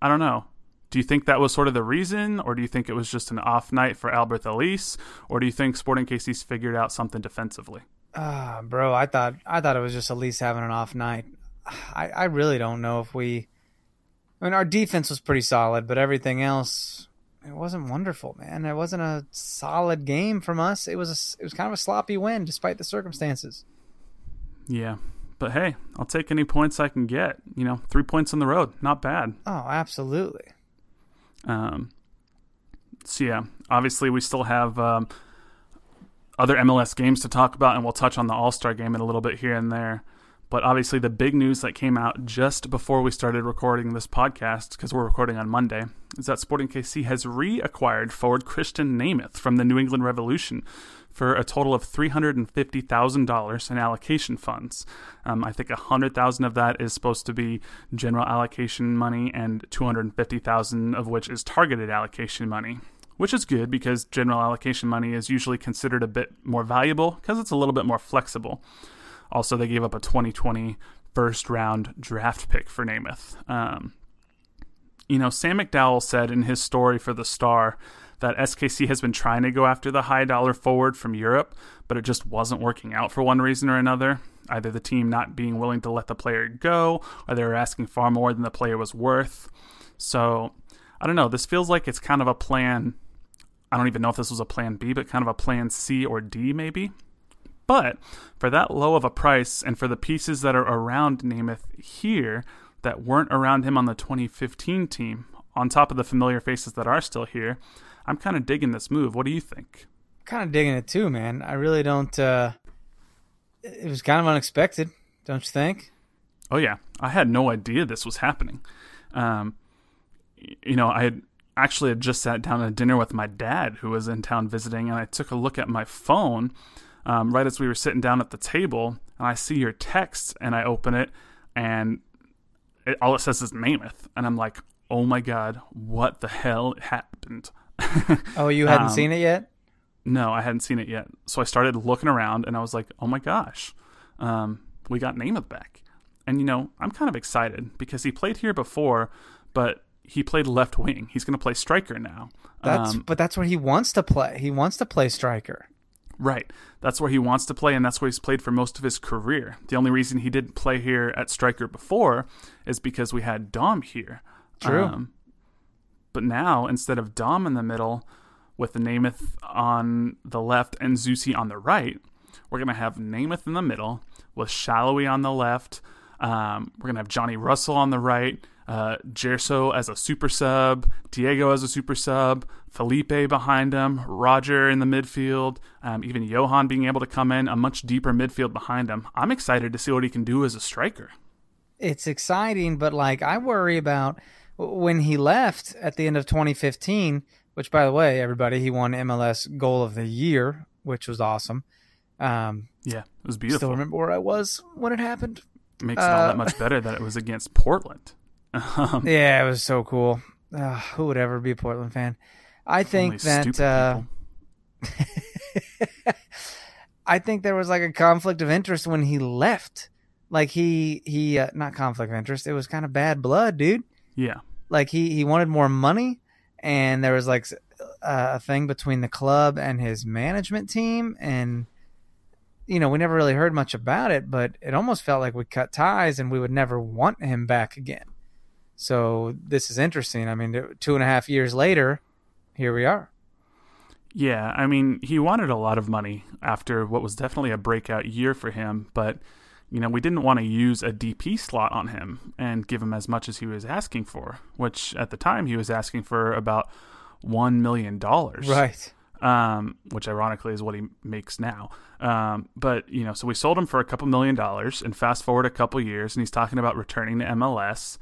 I don't know. Do you think that was sort of the reason, or do you think it was just an off night for Alberth Elis, or do you think Sporting KC's figured out something defensively? Ah, bro, I thought I thought it was just Elis having an off night. I, I really don't know if we. I mean, our defense was pretty solid, but everything else, it wasn't wonderful, man. It wasn't a solid game from us. It was a, it was kind of a sloppy win, despite the circumstances. Yeah, but hey, I'll take any points I can get. You know, three points on the road, not bad. Oh, absolutely. Um, so yeah, obviously we still have um, other MLS games to talk about, and we'll touch on the All Star game in a little bit here and there. But obviously, the big news that came out just before we started recording this podcast, because we're recording on Monday, is that Sporting KC has reacquired forward Christian Nemeth from the New England Revolution for a total of three hundred and fifty thousand dollars in allocation funds. Um, I think a hundred thousand of that is supposed to be general allocation money, and two hundred and fifty thousand of which is targeted allocation money. Which is good because general allocation money is usually considered a bit more valuable because it's a little bit more flexible. Also, they gave up a 2020 first round draft pick for Nemeth. Um, you know, Sam McDowell said in his story for The Star that SKC has been trying to go after the high dollar forward from Europe, but it just wasn't working out for one reason or another. Either the team not being willing to let the player go, or they were asking far more than the player was worth. So, I don't know. This feels like it's kind of a plan. I don't even know if this was a plan B, but kind of a plan C or D, maybe. But for that low of a price and for the pieces that are around Nemeth here that weren't around him on the 2015 team, on top of the familiar faces that are still here, I'm kind of digging this move. What do you think? Kind of digging it too, man. I really don't. uh It was kind of unexpected, don't you think? Oh yeah, I had no idea this was happening. Um, you know, I had actually had just sat down at dinner with my dad, who was in town visiting, and I took a look at my phone um, right as we were sitting down at the table, and I see your text, and I open it, and it, all it says is Nemeth, and I'm like, oh my god, what the hell happened? (laughs) Oh, you hadn't Um, seen it yet? No, I hadn't seen it yet. So I started looking around and I was like, oh my gosh, um, we got Nemeth back. And, you know, I'm kind of excited because he played here before, but he played left wing. He's going to play striker now. That's Um, but that's where he wants to play. He wants to play striker. Right. That's where he wants to play, and that's where he's played for most of his career. The only reason he didn't play here at striker before is because we had Dom here. True. Um, but now, instead of Dom in the middle with the Nemeth on the left and Zusi on the right, we're going to have Nemeth in the middle with Salloi on the left, Um, we're gonna have Johnny Russell on the right, uh, Gerso as a super sub, Diego as a super sub, Felipe behind him, Roger in the midfield, um, even Yohan being able to come in a much deeper midfield behind him. I'm excited to see what he can do as a striker. It's exciting, but like I worry about when he left at the end of 2015. Which, by the way, everybody, he won MLS Goal of the Year, which was awesome. Um, yeah, it was beautiful. Still remember where I was when it happened. Makes it all that uh, much better that it was against Portland. (laughs) Um, yeah, it was so cool. Uh, who would ever be a Portland fan? I think that. Uh, (laughs) I think there was like a conflict of interest when he left. Like he he uh, not conflict of interest. It was kind of bad blood, dude. Yeah. Like he he wanted more money, and there was like a thing between the club and his management team, and you know we never really heard much about it. But it almost felt like we cut ties, and we would never want him back again. So this is interesting. I mean, two and a half years later, here we are. Yeah, I mean, he wanted a lot of money after what was definitely a breakout year for him, but you know, we didn't want to use a DP slot on him and give him as much as he was asking for, which at the time he was asking for about one million dollars. Right. Um, which ironically is what he makes now. Um, but you know, so we sold him for a couple million dollars, and fast forward a couple years, and he's talking about returning to MLS.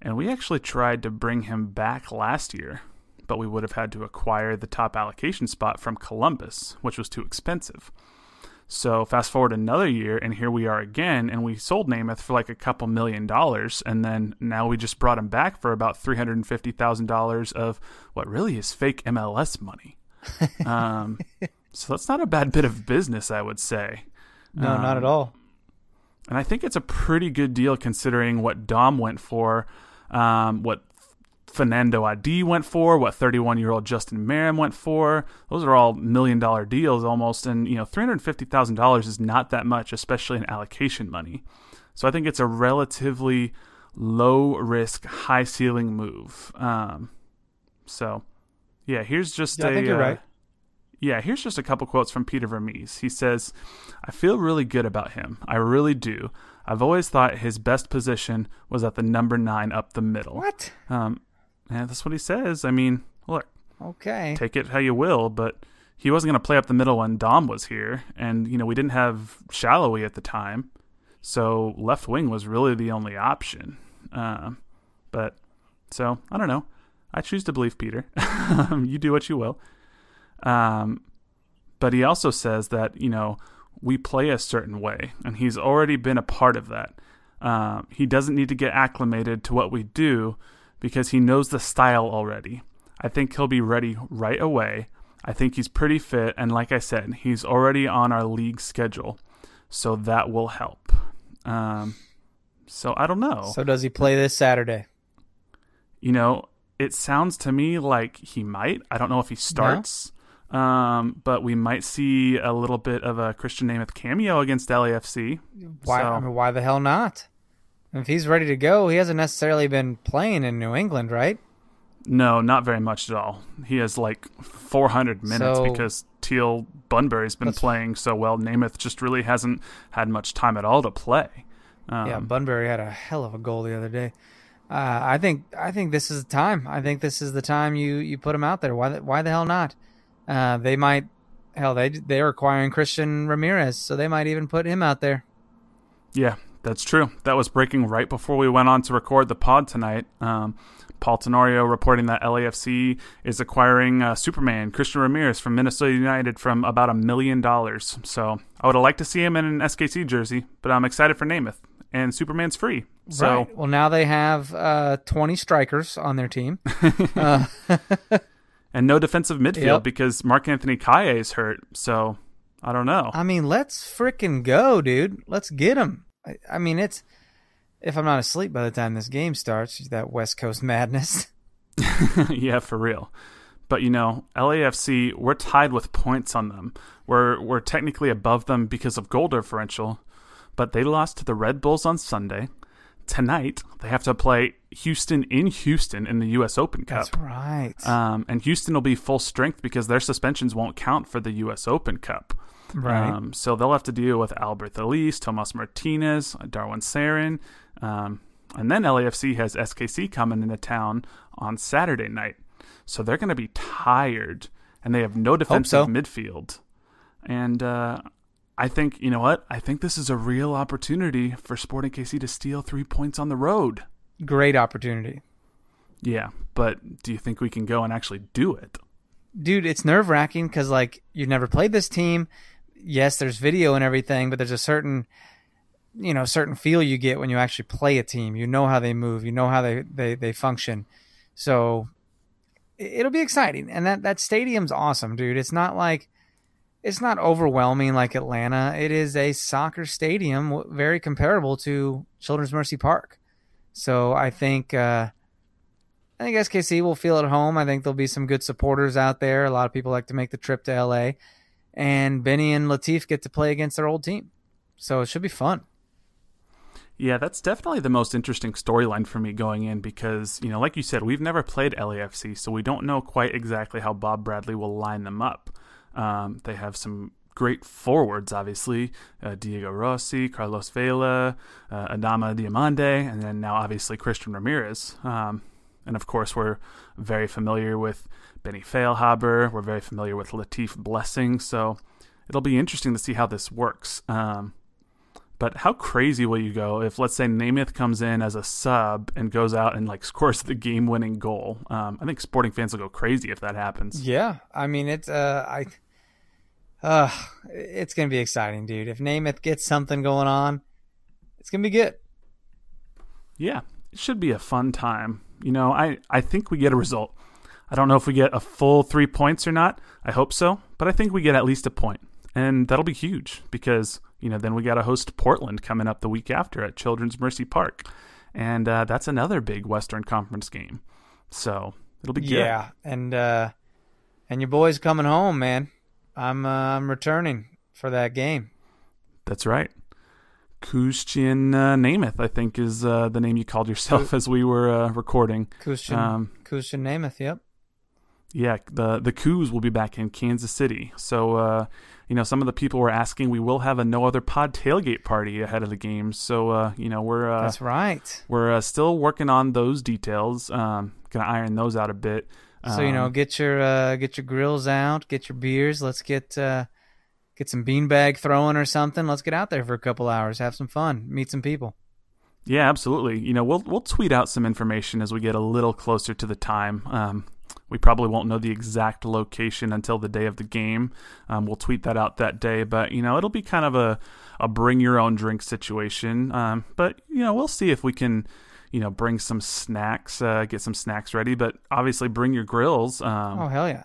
And we actually tried to bring him back last year, but we would have had to acquire the top allocation spot from Columbus, which was too expensive. So fast forward another year, and here we are again, and we sold Nemeth for like a couple million dollars, and then now we just brought him back for about three hundred and fifty thousand dollars of what really is fake MLS money. (laughs) um, so that's not a bad bit of business, I would say. No, um, not at all. And I think it's a pretty good deal considering what Dom went for um, what Fanendo Adi went for, what 31 year old Justin Meram went for. Those are all million dollar deals almost. And, you know, $350,000 is not that much, especially in allocation money. So I think it's a relatively low risk, high ceiling move. Um, so, yeah, here's just yeah, a. I think you're uh, right. Yeah, here's just a couple quotes from Peter Vermes. He says, I feel really good about him. I really do. I've always thought his best position was at the number nine up the middle. What? Um, yeah, that's what he says. I mean, look. Okay. Take it how you will, but he wasn't going to play up the middle when Dom was here, and you know we didn't have Salloi at the time, so left wing was really the only option. Uh, but so I don't know. I choose to believe Peter. (laughs) you do what you will. Um, but he also says that you know we play a certain way, and he's already been a part of that. Uh, he doesn't need to get acclimated to what we do because he knows the style already. I think he'll be ready right away. I think he's pretty fit, and like I said, he's already on our league schedule, so that will help. Um, so I don't know. So does he play this Saturday? You know, it sounds to me like he might. I don't know if he starts. Um, but we might see a little bit of a Christian Nemeth cameo against LAFC. Why? So. I mean, why the hell not? If he's ready to go, he hasn't necessarily been playing in New England, right? No, not very much at all. He has like 400 minutes so, because Teal Bunbury's been playing so well. Nemeth just really hasn't had much time at all to play. Um, yeah, Bunbury had a hell of a goal the other day. Uh, I think I think this is the time. I think this is the time you, you put him out there. Why the, why the hell not? Uh, they might, hell, they they're acquiring Christian Ramirez, so they might even put him out there. Yeah, that's true. That was breaking right before we went on to record the pod tonight. Um, Paul Tenorio reporting that LAFC is acquiring uh, Superman Christian Ramirez from Minnesota United from about a million dollars. So I would have liked to see him in an SKC jersey, but I'm excited for Nemeth. And Superman's free. So right. well, now they have uh, 20 strikers on their team. (laughs) uh, (laughs) and no defensive midfield yep. because Mark Anthony Kaye is hurt. So I don't know. I mean, let's freaking go, dude. Let's get him. I, I, mean, it's if I'm not asleep by the time this game starts, that West Coast (laughs) madness. yeah, for real. But you know, LAFC, we're tied with points on them. We're we're technically above them because of goal differential, but they lost to the Red Bulls on Sunday tonight they have to play Houston in Houston in the U.S. Open Cup. That's right. Um, and Houston will be full strength because their suspensions won't count for the U.S. Open Cup. Right. Um, so they'll have to deal with Alberth Elis, Tomas Martinez, Darwin Cerén. Um, and then LAFC has SKC coming into town on Saturday night. So they're going to be tired, and they have no defensive so. midfield. And uh, I think, you know what? I think this is a real opportunity for Sporting KC to steal three points on the road. Great opportunity. Yeah, but do you think we can go and actually do it? Dude, it's nerve wracking because, like, you've never played this team. Yes, there's video and everything, but there's a certain, you know, certain feel you get when you actually play a team. You know how they move, you know how they, they, they function. So it'll be exciting. And that, that stadium's awesome, dude. It's not like, it's not overwhelming like Atlanta. It is a soccer stadium, very comparable to Children's Mercy Park. So I think, uh, I think SKC will feel at home. I think there'll be some good supporters out there. A lot of people like to make the trip to LA. And Benny and Latif get to play against their old team. So it should be fun. Yeah, that's definitely the most interesting storyline for me going in because, you know, like you said, we've never played LAFC, so we don't know quite exactly how Bob Bradley will line them up. Um, they have some great forwards, obviously uh, Diego Rossi, Carlos Vela, uh, Adama Diomande, and then now obviously Christian Ramirez. Um, and of course, we're very familiar with Benny Feilhaber. We're very familiar with Latif Blessing. So it'll be interesting to see how this works. Um, but how crazy will you go if, let's say, Nemeth comes in as a sub and goes out and like scores the game-winning goal? Um, I think sporting fans will go crazy if that happens. Yeah, I mean it's uh, I, uh, it's gonna be exciting, dude. If Nemeth gets something going on, it's gonna be good. Yeah, it should be a fun time. You know, I I think we get a result. I don't know if we get a full three points or not. I hope so, but I think we get at least a point, and that'll be huge because you know then we got to host Portland coming up the week after at Children's Mercy Park, and uh, that's another big Western Conference game. So it'll be good. Yeah, and uh, and your boy's coming home, man. I'm uh, I'm returning for that game. That's right. Kustian uh, Nemeth, I think, is uh, the name you called yourself as we were uh, recording. Kustian, um, Kustian Nemeth, yep. Yeah, the the Coos will be back in Kansas City. So, uh, you know, some of the people were asking. We will have a no other pod tailgate party ahead of the game. So, uh, you know, we're uh, that's right. We're uh, still working on those details. Um, gonna iron those out a bit. Um, so you know, get your uh, get your grills out, get your beers. Let's get uh, get some beanbag throwing or something. Let's get out there for a couple hours, have some fun, meet some people. Yeah, absolutely. You know, we'll we'll tweet out some information as we get a little closer to the time. Um, we probably won't know the exact location until the day of the game. Um, we'll tweet that out that day, but you know, it'll be kind of a a bring your own drink situation. Um, but you know, we'll see if we can. You know, bring some snacks, uh, get some snacks ready, but obviously bring your grills. Um, oh hell yeah!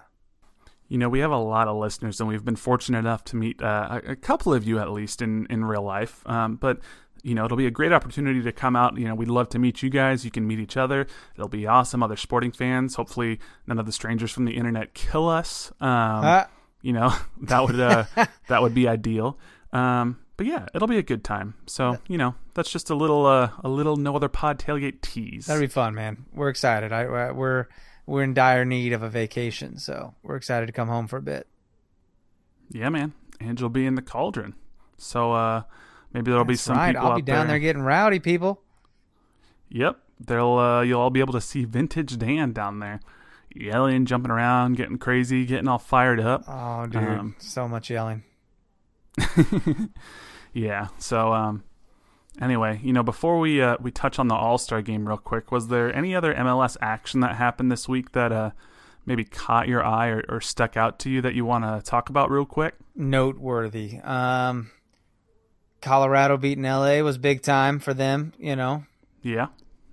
you know, we have a lot of listeners, and we've been fortunate enough to meet uh, a, couple of you at least in in real life. Um, but you know, it'll be a great opportunity to come out. You know, we'd love to meet you guys. You can meet each other. It'll be awesome. Other sporting fans. Hopefully, none of the strangers from the internet kill us. Um, uh. You know, (laughs) that would uh, (laughs) that would be ideal. Um, but yeah, it'll be a good time. So you know, that's just a little uh, a little no other pod tailgate tease. That'd be fun, man. We're excited. I we're we're in dire need of a vacation, so we're excited to come home for a bit. Yeah, man. You'll be in the cauldron. So uh maybe there'll That's be some right. people I'll be down there. there getting rowdy, people. Yep. They'll uh you'll all be able to see vintage Dan down there. Yelling, jumping around, getting crazy, getting all fired up. Oh dude, um, so much yelling. (laughs) yeah. So um anyway, you know, before we uh, we touch on the All Star game real quick, was there any other MLS action that happened this week that uh, maybe caught your eye or, or stuck out to you that you want to talk about real quick? Noteworthy. Um, Colorado beating LA was big time for them. You know. Yeah.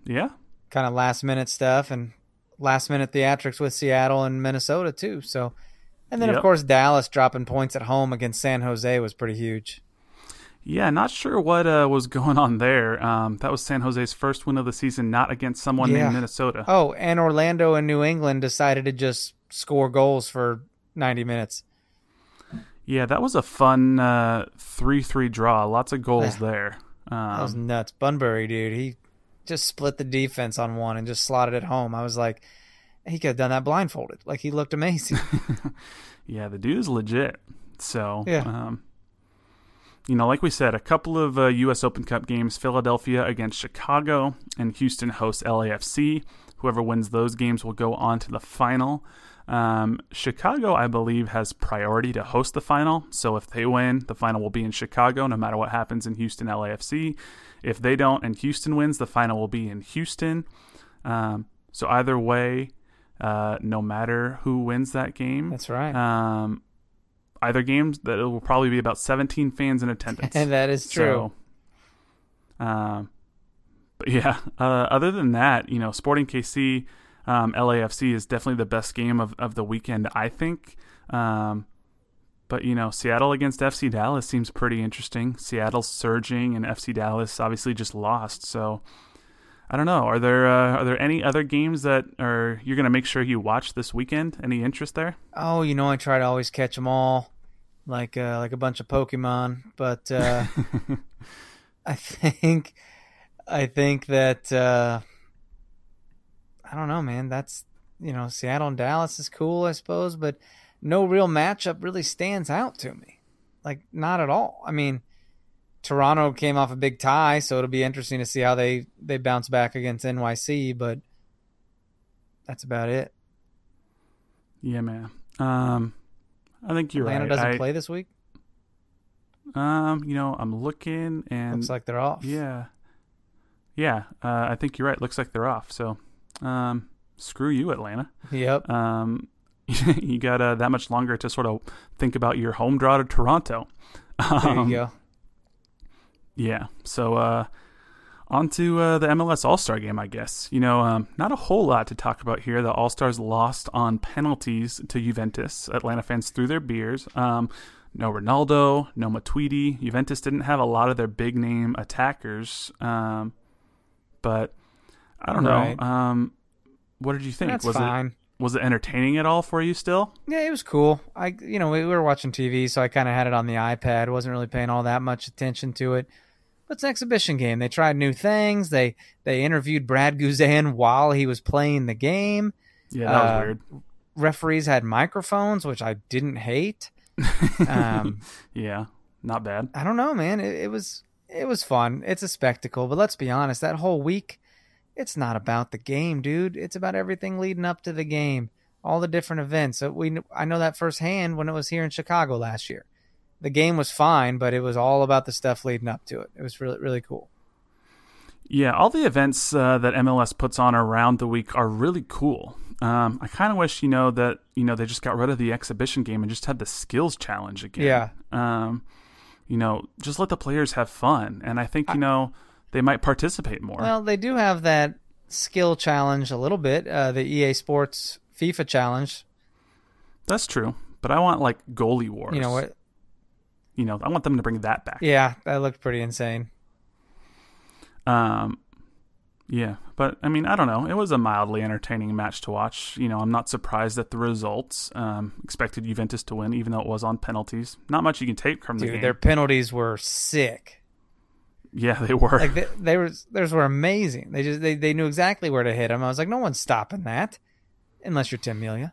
Yeah. Kind of last minute stuff and last minute theatrics with Seattle and Minnesota too. So. And then, Yep. of course, Dallas dropping points at home against San Jose was pretty huge. Yeah, not sure what uh, was going on there. Um, that was San Jose's first win of the season, not against someone Yeah. named Minnesota. Oh, and Orlando and New England decided to just score goals for 90 minutes. Yeah, that was a fun uh, three-three draw. Lots of goals there. That was Um, nuts. Bunbury, dude, he just split the defense on one and just slotted it home. I was like, he could have done that blindfolded. Like he looked amazing. (laughs) yeah, the dude is legit. So Yeah. um, you know, like we said, a couple of uh, U.S. Open Cup games: Philadelphia against Chicago, and Houston hosts LAFC. Whoever wins those games will go on to the final. Um, Chicago, I believe, has priority to host the final. So if they win, the final will be in Chicago, no matter what happens in Houston LAFC. If they don't and Houston wins, the final will be in Houston. Um, so either way, uh, no matter who wins that game, That's right. um, either games that it will probably be about 17 fans in attendance. and (laughs) that is true. So, um, but yeah, uh, other than that, you know, Sporting KC, um, LAFC is definitely the best game of, of the weekend, I think. Um, but you know, Seattle against FC Dallas seems pretty interesting. Seattle's surging, and FC Dallas obviously just lost. So I don't know. Are there uh, are there any other games that are you're gonna make sure you watch this weekend? Any interest there? Oh, you know, I try to always catch them all, like uh, like a bunch of Pokemon. But uh, (laughs) I think, I think that uh, I don't know, man. That's you know, Seattle and Dallas is cool, I suppose, but no real matchup really stands out to me. Like not at all. I mean, Toronto came off a big tie, so it'll be interesting to see how they they bounce back against NYC. But that's about it. Yeah, man. Um, I think you're Atlanta right. doesn't I- play this week. Um, you know, I'm looking and Looks like they're off. yeah, yeah. Uh, I think you're right. Looks like they're off. So, um, screw you, Atlanta. Yep. Um, (laughs) you got uh, that much longer to sort of think about your home draw to Toronto. There Um, you go. Yeah. So, uh, on to uh, the MLS All Star game, I guess. You know, um, not a whole lot to talk about here. The All Stars lost on penalties to Juventus. Atlanta fans threw their beers. Um, no Ronaldo, no Matuidi. Juventus didn't have a lot of their big name attackers. Um, but I don't Right. know. Um, what did you think? That's was fine. it was it entertaining at all for you still? Yeah, it was cool. I, you know, we, we were watching TV, so I kind of had it on the iPad. wasn't really paying all that much attention to it. But it's an exhibition game. They tried new things. They they interviewed Brad (laughs) Guzan while he was playing the game. Yeah, that was Uh, weird. Referees had microphones, which I didn't hate. Um, (laughs) Yeah, not bad. I don't know, man. It, it was it was fun. It's a spectacle. But let's be honest, that whole week, it's not about the game, dude. It's about everything leading up to the game, all the different events. So we I know that firsthand when it was here in Chicago last year. The game was fine, but it was all about the stuff leading up to it. It was really really cool. Yeah, all the events uh, that MLS puts on around the week are really cool. Um, I kind of wish, you know, that you know they just got rid of the exhibition game and just had the skills challenge again. Yeah. Um, you know, just let the players have fun, and I think you know they might participate more. Well, they do have that skill challenge a little bit. Uh, the EA Sports FIFA challenge. That's true, but I want like goalie wars. You know what? You know, I want them to bring that back. Yeah, that looked pretty insane. Um, yeah, but I mean, I don't know. It was a mildly entertaining match to watch. You know, I'm not surprised at the results. Um, expected Juventus to win, even though it was on penalties. Not much you can take from the game. their penalties were sick. Yeah, they were. like they, they were theirs were amazing. They just they, they knew exactly where to hit him. I was like, no one's stopping that, unless you're Tim Melia.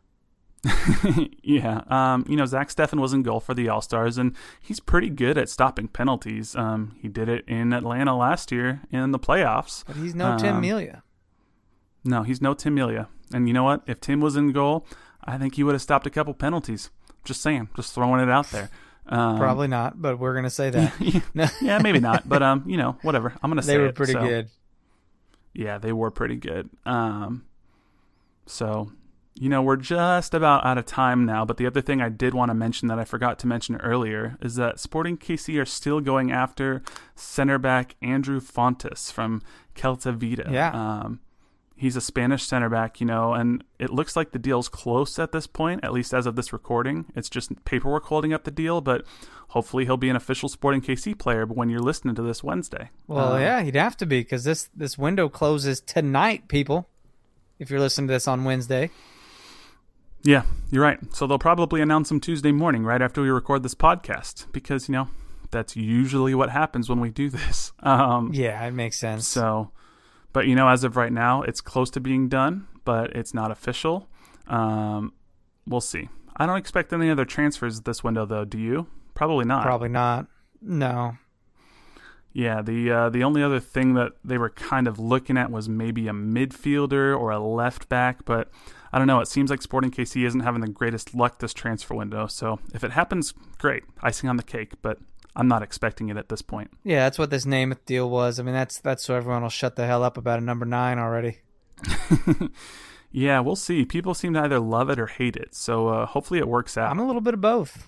(laughs) yeah. Um, you know, Zach Steffen was in goal for the All Stars, and he's pretty good at stopping penalties. Um, he did it in Atlanta last year in the playoffs. But he's no Tim Um, Melia. No, he's no Tim Melia. And you know what? If Tim was in goal, I think he would have stopped a couple penalties. Just saying, just throwing it out there. Um, Probably not, but we're gonna say that (laughs) yeah, maybe not. (laughs) But um, you know, whatever. I'm gonna say they were it, pretty so. good. Yeah, they were pretty good. Um, so, you know, we're just about out of time now. But the other thing I did want to mention that I forgot to mention earlier is that Sporting KC are still going after center back Andrew Fontàs from Celta Vigo. Yeah. Um, he's a Spanish center back, you know, and it looks like the deal's close at this point, at least as of this recording. It's just paperwork holding up the deal, but hopefully he'll be an official Sporting KC player when you're listening to this Wednesday. Well, Um, yeah, he'd have to be because this this window closes tonight, people. If you're listening to this on Wednesday, Yeah, you're right. So they'll probably announce him Tuesday morning, right after we record this podcast, because you know that's usually what happens when we do this. (laughs) Um, yeah, it makes sense. So, but you know, as of right now, it's close to being done, but it's not official. Um, we'll see. I don't expect any other transfers this window, though. Do you? Probably not. Probably not. No. Yeah, the uh, the only other thing that they were kind of looking at was maybe a midfielder or a left back, but I don't know. It seems like Sporting KC isn't having the greatest luck this transfer window. So if it happens, great, icing on the cake. But I'm not expecting it at this point. Yeah, that's what this Nemeth deal was. I mean, that's that's so everyone will shut the hell up about a number nine already. (laughs) yeah, we'll see. People seem to either love it or hate it. So uh, hopefully it works out. I'm a little bit of both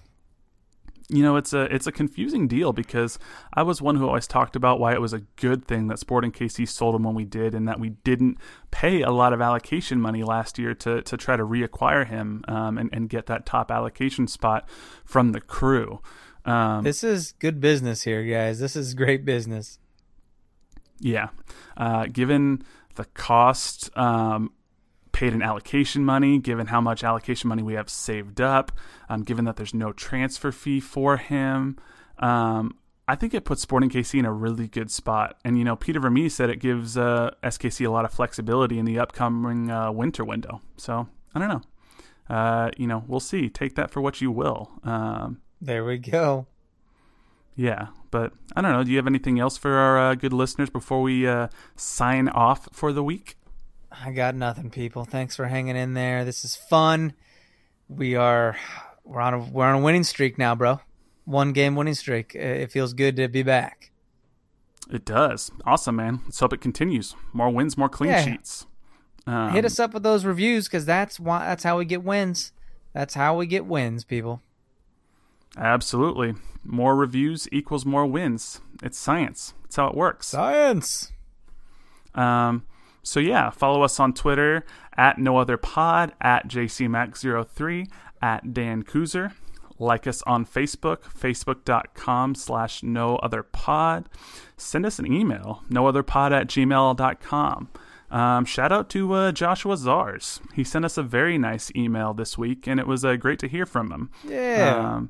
you know it's a it's a confusing deal because I was one who always talked about why it was a good thing that Sporting KC sold him when we did, and that we didn't pay a lot of allocation money last year to to try to reacquire him um, and and get that top allocation spot from the crew. Um, this is good business here, guys. This is great business. Yeah, uh, given the cost um, paid in allocation money, given how much allocation money we have saved up, um, given that there's no transfer fee for him. Um, I think it puts Sporting KC in a really good spot. And, you know, Peter Vermes said it gives uh, SKC a lot of flexibility in the upcoming uh, winter window. So, I don't know. Uh, you know, we'll see. Take that for what you will. There we go. Yeah, but I don't know. Do you have anything else for our uh, good listeners before we uh, sign off for the week? I got nothing, people. Thanks for hanging in there. This is fun. We are we're on a we're on a winning streak now, bro. One game winning streak. It feels good to be back. It does. Awesome, man. Let's hope it continues. More wins, more clean yeah. sheets. Um, Hit us up with those reviews because that's why that's how we get wins. That's how we get wins, people. Absolutely. More reviews equals more wins. It's science. That's how it works. Science. Um, so yeah, follow us on Twitter at no other pod at jcmac03 at Dan Kuzer. Like us on Facebook, facebook.com slash no other pod. Send us an email, no other pod at gmail.com. Um, shout out to uh, Joshua Zars. He sent us a very nice email this week, and it was uh, great to hear from him. Yeah. Um,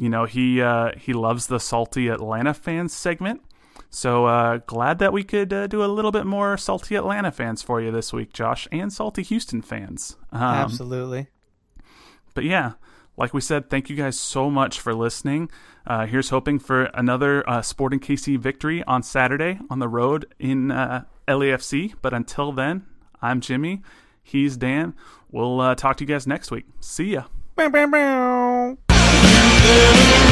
you know, he uh, he loves the salty Atlanta fans segment. So uh, glad that we could uh, do a little bit more salty Atlanta fans for you this week, Josh, and salty Houston fans. Um, Absolutely. But yeah, like we said, thank you guys so much for listening. Uh, here's hoping for another uh, Sporting KC victory on Saturday on the road in uh, LAFC. But until then, I'm Jimmy. He's Dan. We'll uh, talk to you guys next week. See ya. Bow, bow, bow. Thank you.